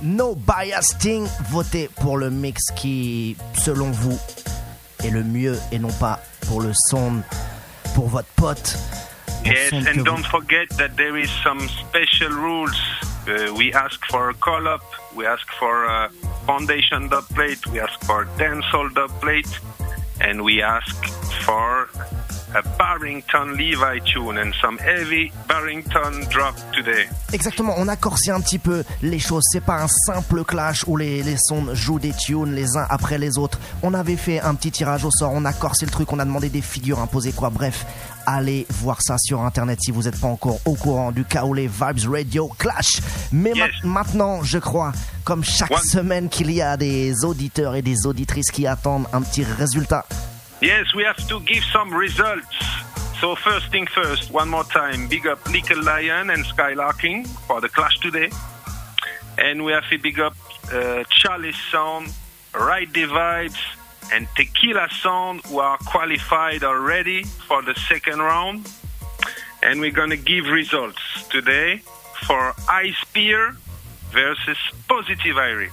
No bias thing, votez pour le mix qui, selon vous, est le mieux et non pas pour le son, pour votre pote. Yes, and vous- don't forget that there is some special rules. Uh, we ask for a call up, we ask for a foundation dub plate, we ask for dancehall dub plate, and we ask for a Barrington Levi tune and some heavy Barrington drop today. Exactement, on a corsé un petit peu les choses. C'est pas un simple clash où les, les sons jouent des tunes les uns après les autres. On avait fait un petit tirage au sort, on a corsé le truc, on a demandé des figures imposées quoi. Bref, allez voir ça sur internet si vous n'êtes pas encore au courant du Kaolé Vibes Radio Clash. Mais ma- maintenant, je crois, comme chaque semaine qu'il y a des auditeurs et des auditrices qui attendent un petit résultat. Yes, we have to give some results. So first thing first, one more time, big up Little Lion and Skylarking for the clash today. And we have to big up uh, Charlie's Sound, Ride the Vibes, and Tequila Sound who are qualified already for the second round. And we're gonna give results today for Ice Spear versus Positive Irie.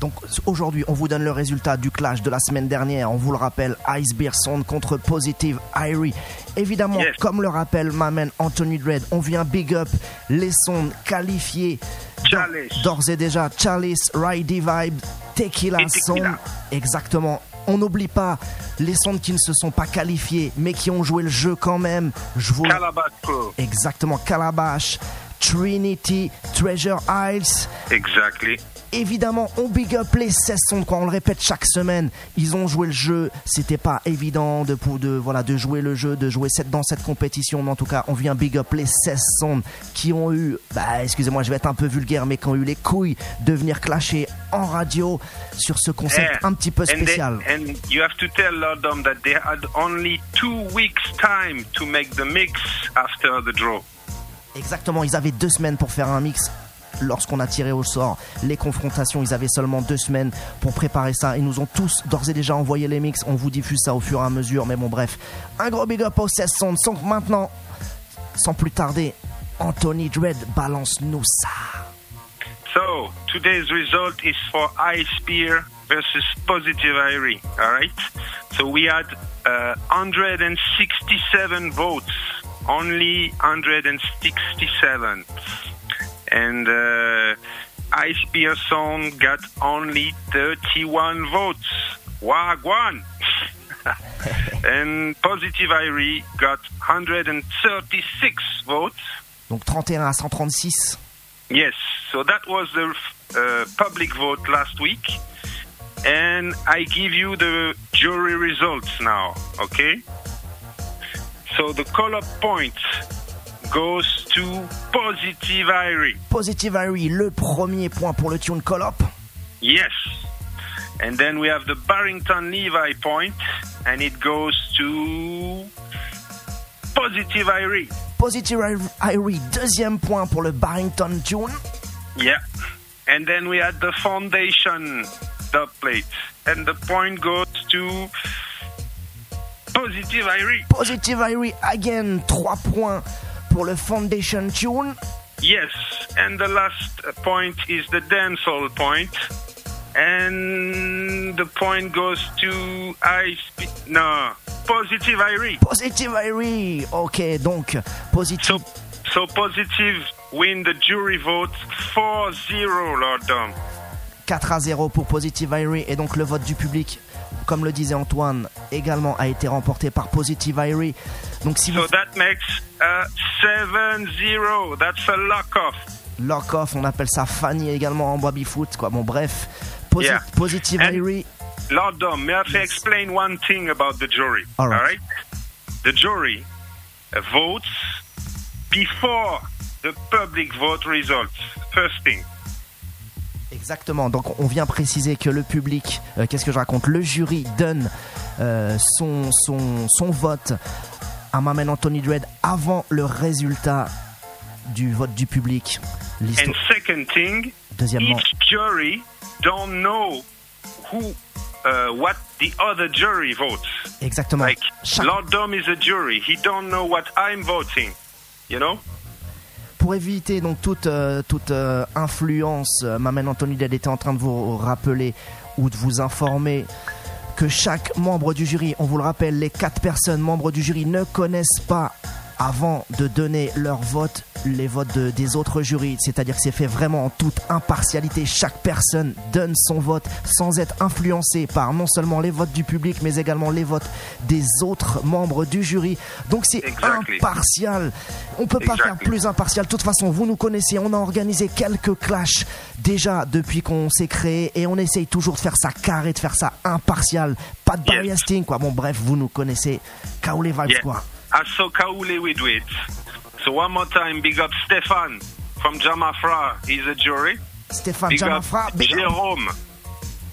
Donc aujourd'hui, on vous donne le résultat du clash de la semaine dernière. On vous le rappelle, Ice Beer Sound contre Positive Irie. Évidemment, comme le rappelle ma man Anthony Dredd, on vient big up les sons qualifiés d'or- d'ores et déjà. Chalice, Ridey Vibe, Tequila, Sound. Exactement. On n'oublie pas les sons qui ne se sont pas qualifiés, mais qui ont joué le jeu quand même. Je vous... Exactement, Calabash, Trinity, Treasure Isles. Exactly. Évidemment, on big up les 16 sons, quoi. On le répète chaque semaine. Ils ont joué le jeu. C'était pas évident de, voilà, de jouer le jeu, de jouer cette, dans cette compétition. Mais en tout cas, on vient big up les 16 sons qui ont eu, bah, excusez-moi, je vais être un peu vulgaire, mais qui ont eu les couilles de venir clasher en radio sur ce concept Yeah. un petit peu And they- spécial. And, you have to tell Lordom that they had only two weeks' time to make the mix after the draw. Exactement, ils avaient deux semaines pour faire un mix. Lorsqu'on a tiré au sort les confrontations, ils avaient seulement deux semaines pour préparer ça. Ils nous ont tous d'ores et déjà envoyé les mix. On vous diffuse ça au fur et à mesure. Mais bon, bref, un gros big up aux 16 sons. Donc maintenant, sans plus tarder, Anthony Dredd, balance-nous ça. So today's result is for Ice Spear versus Positive Irie. All right? So we had uh, 167 votes, only 167, and uh, Ice Spear song got only 31 votes. Wagwan. and Positive Irie got 136 votes. Donc 31 à 136. Yes, so that was the uh, public vote last week, and I give you the jury results now, okay? So the call-up point goes to Positive Irie. Positive Irie, le premier point pour le tune Call Up. Yes. And then we have the Barrington Levy point, and it goes to Positive Irie. Positive Irie, deuxième point pour le Barrington Tune. Yeah. And then we had the foundation dub plate. And the point goes to Positive Irie. Positive Irie, again, 3 points pour le Foundation Tune. Yes. And the last point is the dancehall point. And the point goes to I no Positive Irie. Positive Irie, ok, donc Positive. So Positive win the jury vote 4-0, Lord Dom. 4 à 0 pour Positive Irie et donc le vote du public, comme le disait Antoine, également a été remporté par Positive Irie. Donc si vous So that makes uh, 7-0. That's a lock-off. lock off, on appelle ça Fanny également en baby foot quoi. Bon bref, Posi- Yeah. Positive And- Irie, Lord Dom, may I to explain one thing about the jury? All right. The jury votes before the public vote results. First thing. Exactement. Donc on vient préciser que le public, euh, qu'est-ce que je raconte Le jury donne euh, son, son, son vote à Maman Anthony Dread avant le résultat du vote du public. And second thing, Deuxièmement. each jury don't know who, uh, what the other jury votes. Exactement. Like Lord Dom is a jury. He don't know what I'm voting. You know? Pour éviter donc toute, euh, toute euh, influence, euh, Maman Anthony Dread était en train de vous rappeler ou de vous informer que chaque membre du jury, on vous le rappelle, les quatre personnes membres du jury ne connaissent pas avant de donner leur vote les votes de- des autres jurys. C'est-à-dire que c'est fait vraiment en toute impartialité. Chaque personne donne son vote sans être influencé par non seulement les votes du public, mais également les votes des autres membres du jury. Donc c'est Exactly. impartial. On peut pas faire plus impartial. De toute façon, vous nous connaissez. On a organisé quelques clashs déjà depuis qu'on s'est créé et on essaye toujours de faire ça carré, de faire ça impartial. Pas de biasing, quoi. Bon, bref, vous nous connaissez. Kaoule Vibes, quoi. I saw Kaolé we do it. So one more time, big up Stefan from Jamafra. He's a jury. Stefan big Jamafra, up big up. Jérôme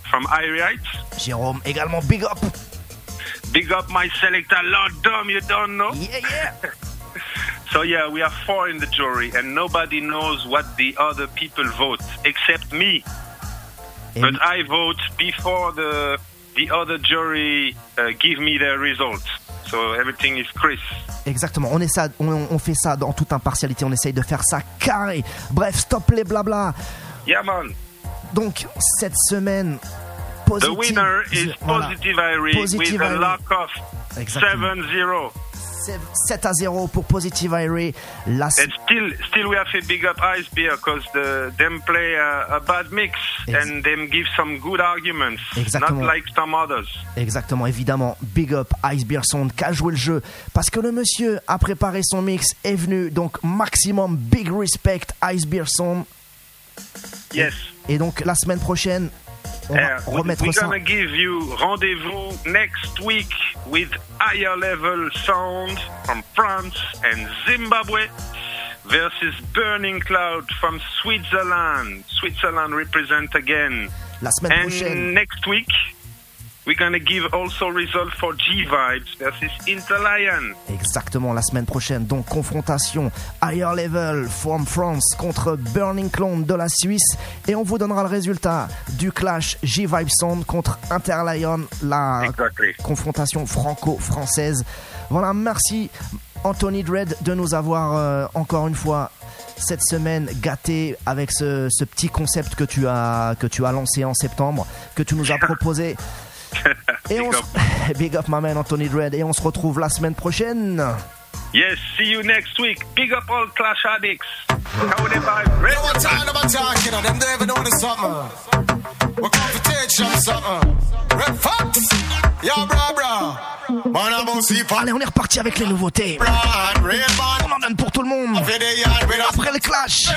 from Irie Jérôme, également big up. Big up my selector, Lord Dom, you don't know? Yeah, yeah. so yeah, we are four in the jury and nobody knows what the other people vote except me. but I vote before the the other jury uh, give me their results. So everything is crisp. Exactement. On, essaie, on, on fait ça dans toute impartialité. On essaye de faire ça carré. Bref, stop les blabla. Yeah. Donc, cette semaine, positive. The winner is. Positive Irie with a lock off 7-0. 7 à 0 pour Positive Irie. Last... And still, still we have a big up Ice Beer because the, them play a, bad mix Ex and them give some good arguments. Exactement. Not like some others. Exactement, évidemment. Big up Ice Beer Sound qui a joué le jeu parce que le monsieur a préparé son mix, est venu. Donc, maximum big respect Ice Beer Sound. Yes. Et donc, la semaine prochaine, on va we- remettre we're ça. gonna give you rendezvous next week with higher level sound from France and Zimbabwe versus Burning Cloud from Switzerland. Switzerland represent again. La semaine and prochaine. next week we're gonna give also result for G Vibes versus Interlion. Exactement, la semaine prochaine. Donc, confrontation higher level from France contre Burning Clone de la Suisse. Et on vous donnera le résultat du clash J-Vibe Sound contre Interlion, la confrontation franco-française. Voilà, merci Anthony Dredd de nous avoir euh, encore une fois cette semaine gâté avec ce, ce petit concept que tu as que tu as lancé en septembre, que tu nous as proposé. Et on se- Big up my man Anthony Dredd et on se retrouve la semaine prochaine. Yes, see you next week. Big up all Clash Addicts. How they talking? Them know the something. Something. Red Fox, yeah, bra bra. Man, I'm gonna see Allez, on est reparti avec les nouveautés. On en donne pour tout le monde. Après le clash,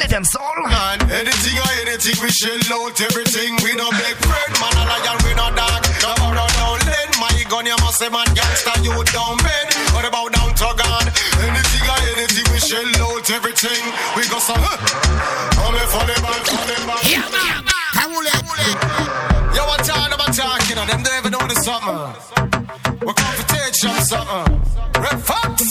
les dancehall. Anything or anything, we shell out everything. We no big friend, man, a lion, we no dog. No borrow, no lend. My gun, you must say, man, gangsta, you down bed. Anything we shell out everything. We got some, huh? I'm a funny man, funny man. Yeah, man. Yo, what time am I talking? Them don't even know the something. We come to teach them something. Red Fox,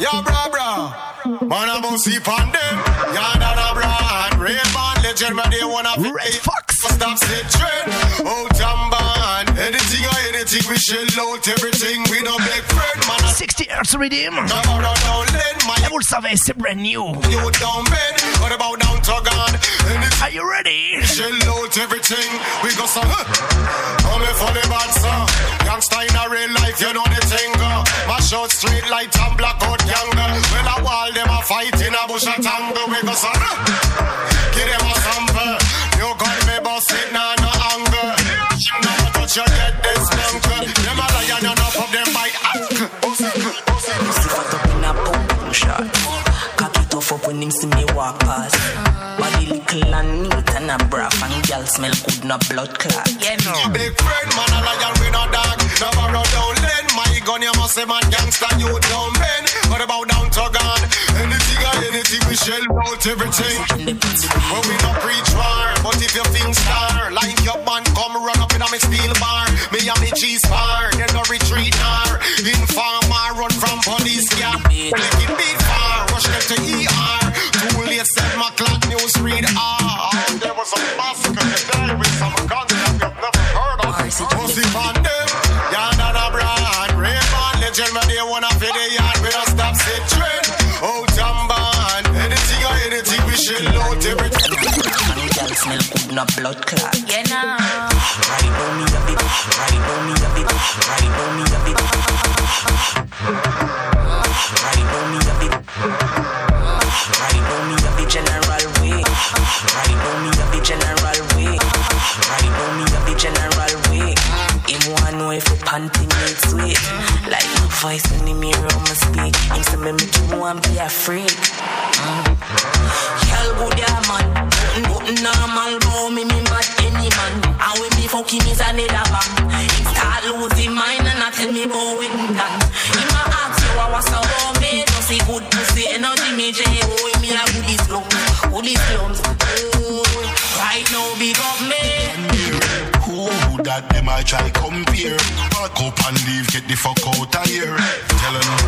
yeah, bra bra. Man, I'm gonna see on them. Yeah, da da bra. And Red Band, legend, man, they wanna Red Fox. Stop say trend. Oh, anything, we shell out everything. We no big friend, man. 60 Hertz my. Et vous le savez, c'est brand new. You down bed. What about down to God? Are you ready? We shell out everything. We go some. Huh? I'm a funny bad song. Youngster in a real life, you know the thing. uh. Mash out straight light and black out younger. When a wall them a fight in a bush a tangle. We go some. Give them a sample. You got me boss it now when him see me walk past. Uh-huh. Body little and neat and a braff and gal smell good, no blood clot. Yeah, no. Big friend, man, a lion, we no dog. Never run down lane, my gun, you must say man gangster, you dumb men. What about down to God? Anything or anything, we shell out everything. Well, we not preach war, but if you feel star, like your band come run up in a me steel bar. Me and me G spar, then no retreat nar. Informer run from police gap. Lick it big clock news read ah. There was a massacre today with some guns that you've never heard of. Pussy on them, yonder the brand. Red man, legend, man, they wanna fit the yard. We don't stop set trend. Oh, Jamban, anything or anything, we shell out everything. And girl smell good, no blood clot. Yeah, nah. Right on me a bit, right on me a bit, right on me a bit. Right on me a bit. Right on me a bit, general way. Right on me a bit, general way. Right on me a bit, general way. Want know if a panty make sweet. Like my voice in the mirror, I'ma speak. Him say me make you want be a freak. Girl good yeah man, nothing normal Bow me me mad any man And when me fuck is another bang He start losing mind and I tell me bow it done energy J Oh me a goody slums, goody slums Oh, right now big up me Who that them I try compare? Back up and leave, get the fuck out of here. Tellin' them,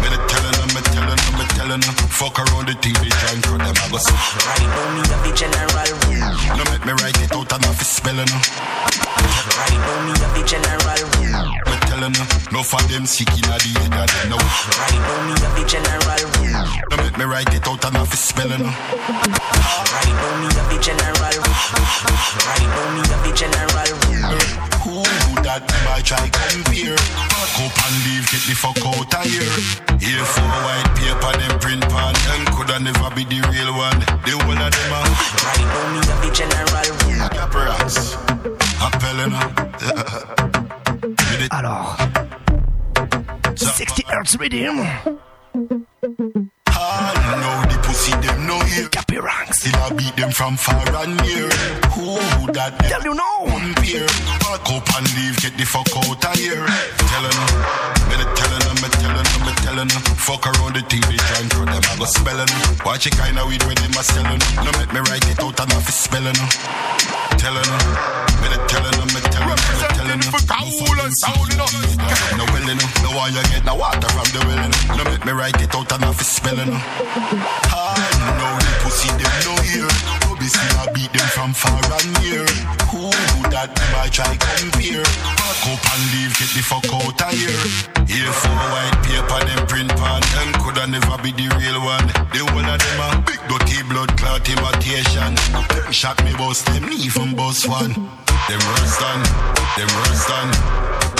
me the tellin' them, me tellin' them, me tellin' them. Fuck around the TV, join for them, I go see. Right now me a be general No make me write it out and off spelling. Right now me a be general them, no for them sick in the head of them now. Right now me a be general No make me write it out and off spelling them. Right now me a be general Right now me a be general Who that them I try compare? Back up and leave, get the fuck out of here. Here for white paper, them print pan, them coulda never be the real one. The one of them are Right now me a be general Caperas, Alors, 60 Hertz Rhythm. All know the pussy them no here. Cappy ranks. Still I beat them from far and near. Who that Tell you know. compare? Back up and leave, get the fuck out of here. Tellin' them, me the tellin' them, me tellin' them, me tellin' them. Fuck around the TV, trying for them, I go spellin' them. Watch it kinda weed when them a sellin' No make me write it out and off spellin' them. Tellin' them, me the tellin' them, me tellin' them, me tellin' them. Cool and sound enough. No well enough, no why you get no water from the well. No make me write it out and off spellin' them. I know the pussy them no be see I beat them from far and near. Who that them I try compare? Back up and leave, get the fuck out of here. Here for white paper, them print pan, them coulda never be the real one. The one of them a big dirty blood clot imitation. Them shot me bust, them even bust one. Them worse than, them worse than.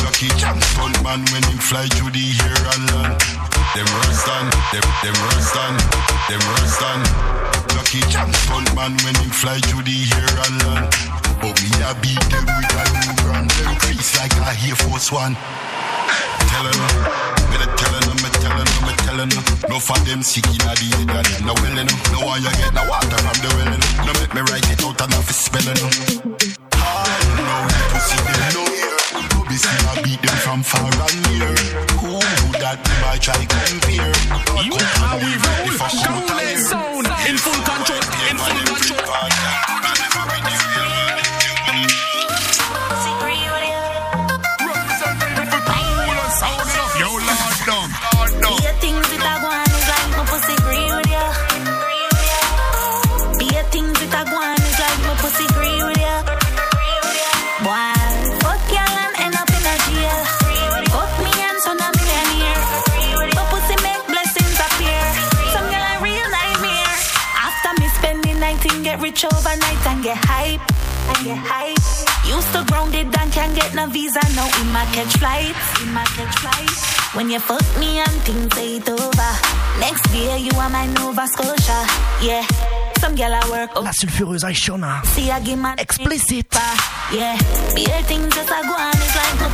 Lucky chance stunt man when him fly through the air and land. Them worse than, them, them worse than, them worse than. Lucky chance stunt man when him fly through the air and land. But me I beat them with a new brand. Them crease like a Air Force One. Tellin' them, me the tellin' them, me tellin' them, me tellin' them. No for them sick in the head of them. No willin' them, no why you get no water from the well. No make me write it out and off spellin' them. I know the pussy them no. No be see I beat them from far and near. Who that them I try compare? You how we roll. Cool sound in full control. In full control. Rich overnight and get hype. And get hype. Used to grounded and can't get no visa. Now in my catch flights. In my catch flights. When you fuck me and things ain't over. Next year you are my Nova Scotia. Yeah. Some girl I work up. La sulfureuse Aishona. See I give my Explicit. Yeah. Beer things just a go on. Like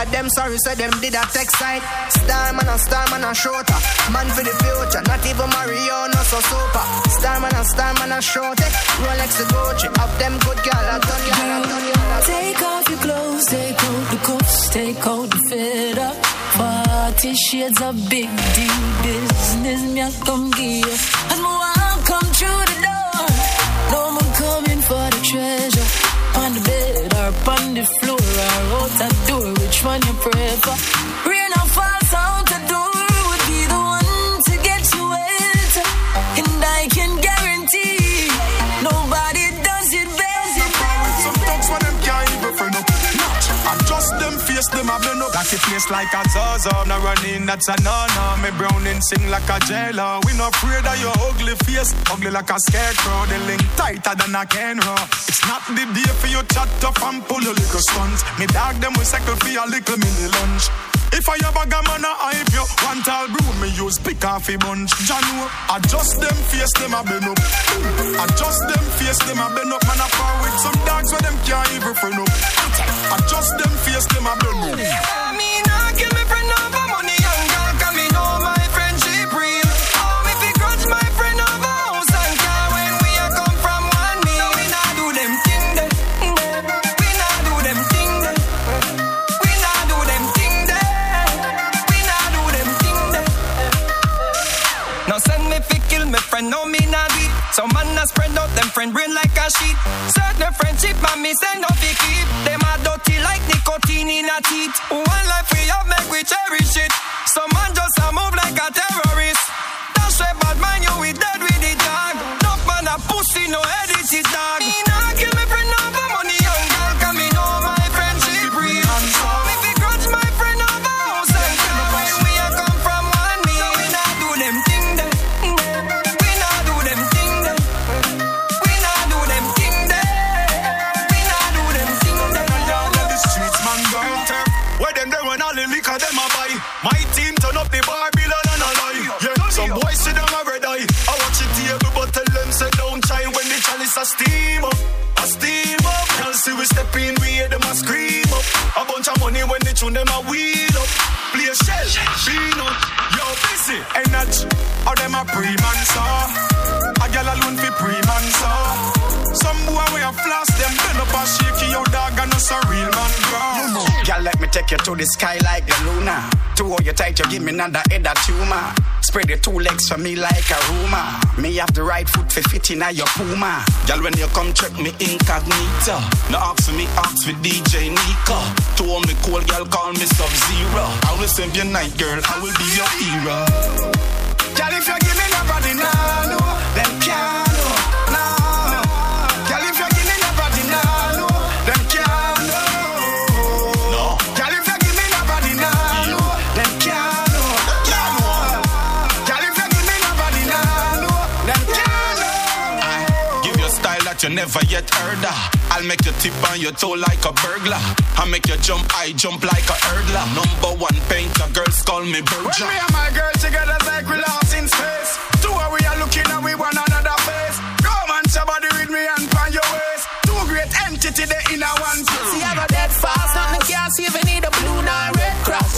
Now the fuck at them, sorry, so them did a text side. Star man and star man and shorter. Man for the future, not even Mario, no so super. Star man and star man and shorter. Rolex the Gucci, up them good girl, I done ya, I ya. Take off your clothes, take out the cuffs, take out the fit up. Forty shades of big deal business, me I come give you. As my walk come through the door, no more coming for the treasure. On the bed or on the floor or out that door, which one you prefer? That's the place like a Zaza. Now running, that's a no-no. Me browning sing like a jailer. We not afraid of your ugly face. Ugly like a scarecrow. The link tighter than a can raw. It's not the day for you chat up and pull a little stunts. Me dog them will cycle for a little mini lunch. If I have a gammon a hype you One tall broom me use pick off a bunch Janu Adjust them face them a bend up. Adjust them face them a bend up Man a far with. Some dogs where them can't even friend up. Adjust them face them a bend up friend brain like a sheet. Certain friendship man me send no keep. Them a dirty like nicotine in a teeth. One life we have make we cherish see we hear them a scream up. A bunch of money when they tune them a wheel up. Play a shell, peanut. Yo, busy. Hey, not. Or them a pre-man saw. Let me take you to the sky like the Luna. To hold you tight, you give me another head of tumor. Spread your two legs for me like a rumor. Me have the right foot for fitting at your puma. Girl, when you come check me incognito. No ask for me, ask for DJ Nika. To all me cool girl, call me Sub Zero. I will save your night, girl. I will be your hero. Girl, if you give me nobody now, no, you never yet heard of. I'll make you tip on your toe like a burglar. I make you jump, I jump like a hurdler. Number one painter, girls call me When Burja. me and my girl together, it's like we lost in space. Two of we are looking and we one another face. Come on, somebody with me and find your waist. Two great entity they in a one place. See, I go dead fast, nothing can't see if you need a blue nor red cross.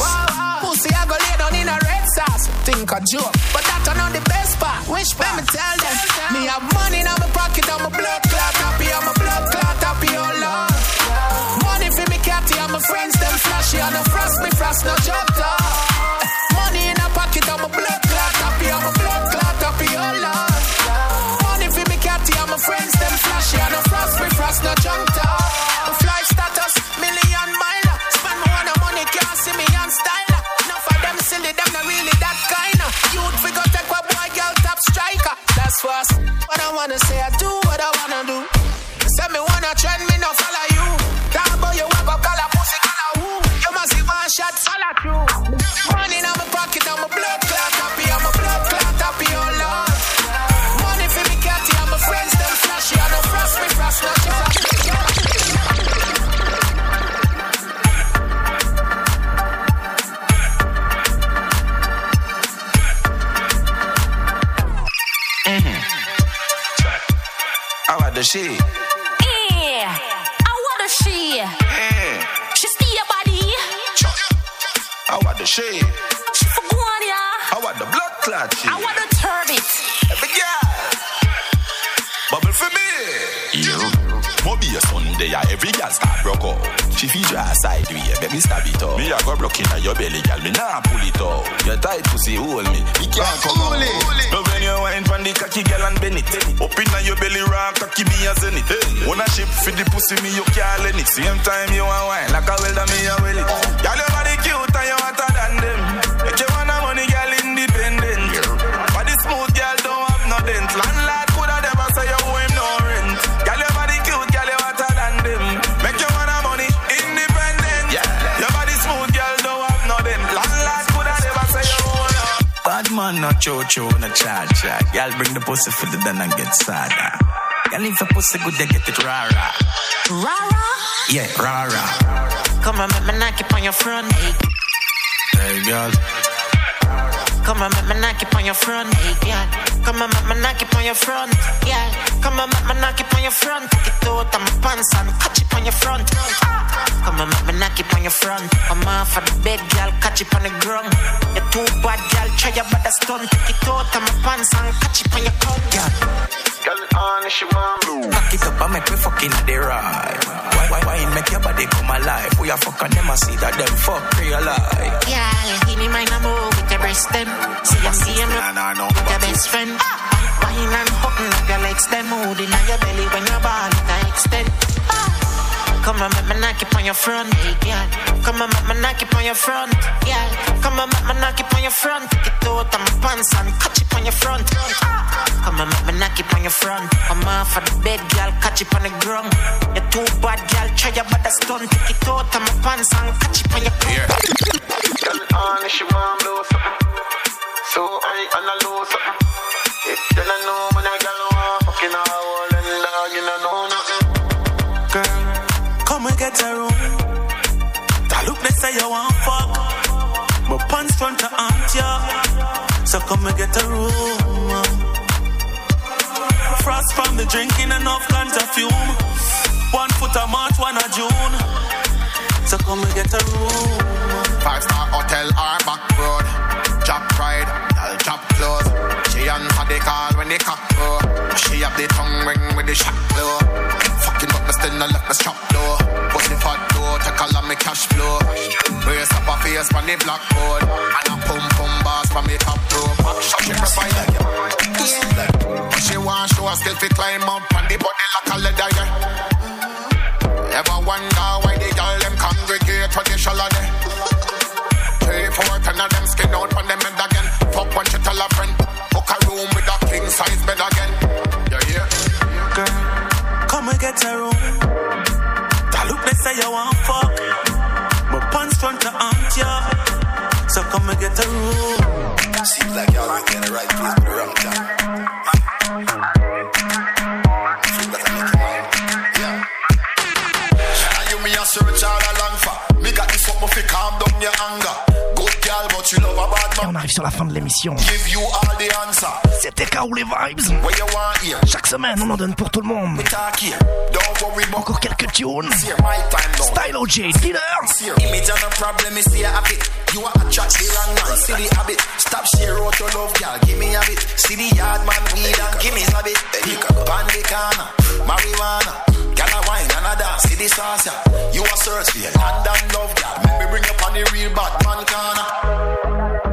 Pussy, I go lay down in a red sauce. Think a joke, but that's not the best part. Which part? Let me tell them. Me have money in my pocket, I no frost, me frost no chapter. Money in a pocket, I'm a blood clot, happy, I'm a blood clot, happy. Money for me catty, I'm a friends, them flashy, I no frost, me frost no chapter. Fly status, million miler, spend money, can't see me on style. Enough of them silly, them really that figure take boy, girl, top striker. That's. What I wanna say, I do what I wanna do. Send me wanna trend me. She feed you a side way, eh, let me stab it up. Me a go broke in your belly, girl, me nah pull it out. Your tight pussy hold me, it can't come out. Love when you wine from the cocky girl and bend it. Up in your belly rock, cocky be a zenith. Wanna ship for the pussy, me you can't let it. Same time you want wine, like a welder, me a well it. Girl, your body cute and you hotter than them. Make you no cho-cho, no cha-cha. Y'all bring the pussy for the done and get sadder. Y'all if the pussy good, they get it rara. Rara. Yeah, rara. Come on, make me knock it on your front. Hey, girl. Come on, make me knock it on your front. Yeah. Come on, make me knock it on your front. Yeah. Come on, make me knock it on your front. Take it out of my pants and catch it on your front. Come on, make me knock it on your front. I'm off of the bed, girl, catch it on the ground. You're too bad, girl, try your bad stunt. Take it out of my pants and catch it on your cunt. Yeah. Girl, on she want Back ah, it up and make me fucking the ride. Why, why, why make your body come alive? We are fucking them, I see that them fuck realize. Yeah, give me my number with your breast them. See you see him with your best friend. Wine and button up your legs, them holding on your belly when your ball it a extend. Come on, make me knock it on your front, yeah. Come on, make me knock it on your front, yeah. Come on, make me knock it on your front. Take it out of my pants and catch it on your front. Come on, make me knock it on your front. I'm off of the bed, girl, catch it on the ground. You're too bad, girl, try your bad stunt. Take it out of my pants and catch it on your front. Girl, on she want blow something. So I and I low something. If you don't know when a girl want fucking a a room. That look they say you want fuck. But pants front to aunt ya. So come and get a room. Frost from the drinking enough ganja fume. One foot a March, one a June. So come and get a room. Five star hotel or back road. Job pride, I'll job close. She answer the call when they cock. She have the tongue ring with the shot blow. Fucking but me still not left me strap low. Put the fat door, take all of me cash flow. Brace up her face from the blackboard. And a pum pum bars from the top row. She provide like yeah. She want show her skill fi climb up on the body like a leather yeah. Ever wonder why the girl them congregate they shallow there? Three, four, ten of them skin out on them head again. Fuck one she tell a friend. Book a room with a king size bed again. A room. That look they say you want fuck. But pants front to aunt ya. So come and get a room. Seems like y'all ain't in the right place at the wrong time. Search all along for. Me got this something fi calm down your anger. Good girl, but you love a man. on arrive sur la fin de l'émission. Give you all the answer. C'était K.O. les vibes. Where you want here? Chaque semaine, on en donne pour tout le monde. Encore quelques tunes. Style OJ. You are attract the wrong man, see the habit. Stop share out your love, girl, give me a bit. See the yard man weed and give me a bit. Pick up on the corner, marijuana. Girl a wine and a dance, see the sauce, yeah. You a search for your land and love, girl. Me bring you on the real bad man corner.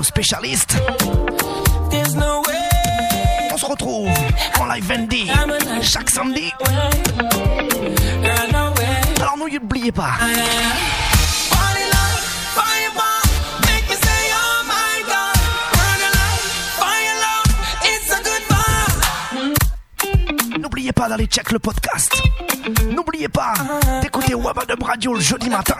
nos spécialistes. On se retrouve en live Vendy chaque samedi. Alors n'oubliez pas. N'oubliez pas d'aller check le podcast. N'oubliez pas d'écouter Wabadum Radio le jeudi matin.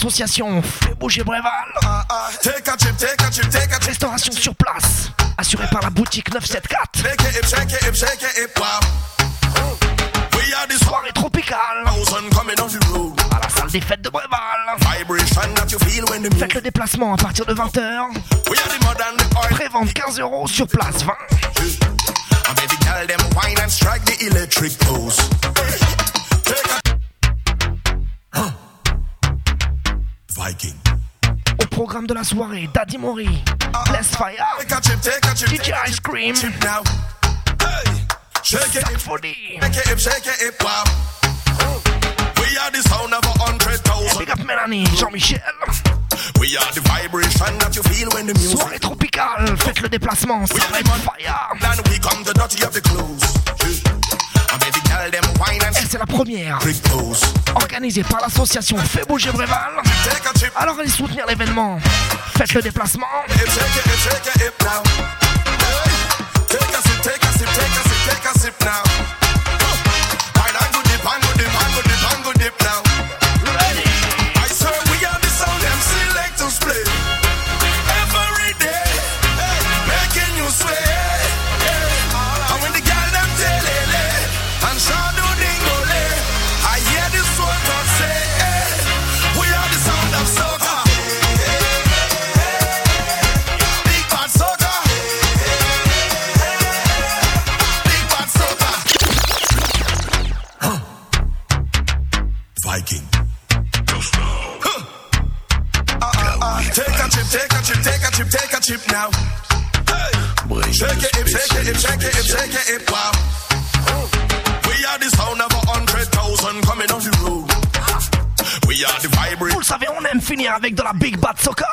association Fais bouger Bréval. Restauration sur place, assurée par la boutique 974. Soirée tropicale à la salle des fêtes de Bréval. Faites le déplacement à partir de 20h. Prévente 15 euros sur place, 20 name. Chip now. Hey. Shake it. Shake it, shake Soirée tropicale, faites le déplacement, fire. We come the dirty of the clothes. C'est la première. Organisée par l'association Fais bouger Bréval. Alors allez soutenir l'événement. Faites le déplacement. take a sip now. Wine and good dip, and good dip, and good dip now. it, shake it, shake it, wow. We are the sound of a hundred thousand coming off the road. We are the vibrant. Vous le savez, on aime finir avec de la big bad soccer.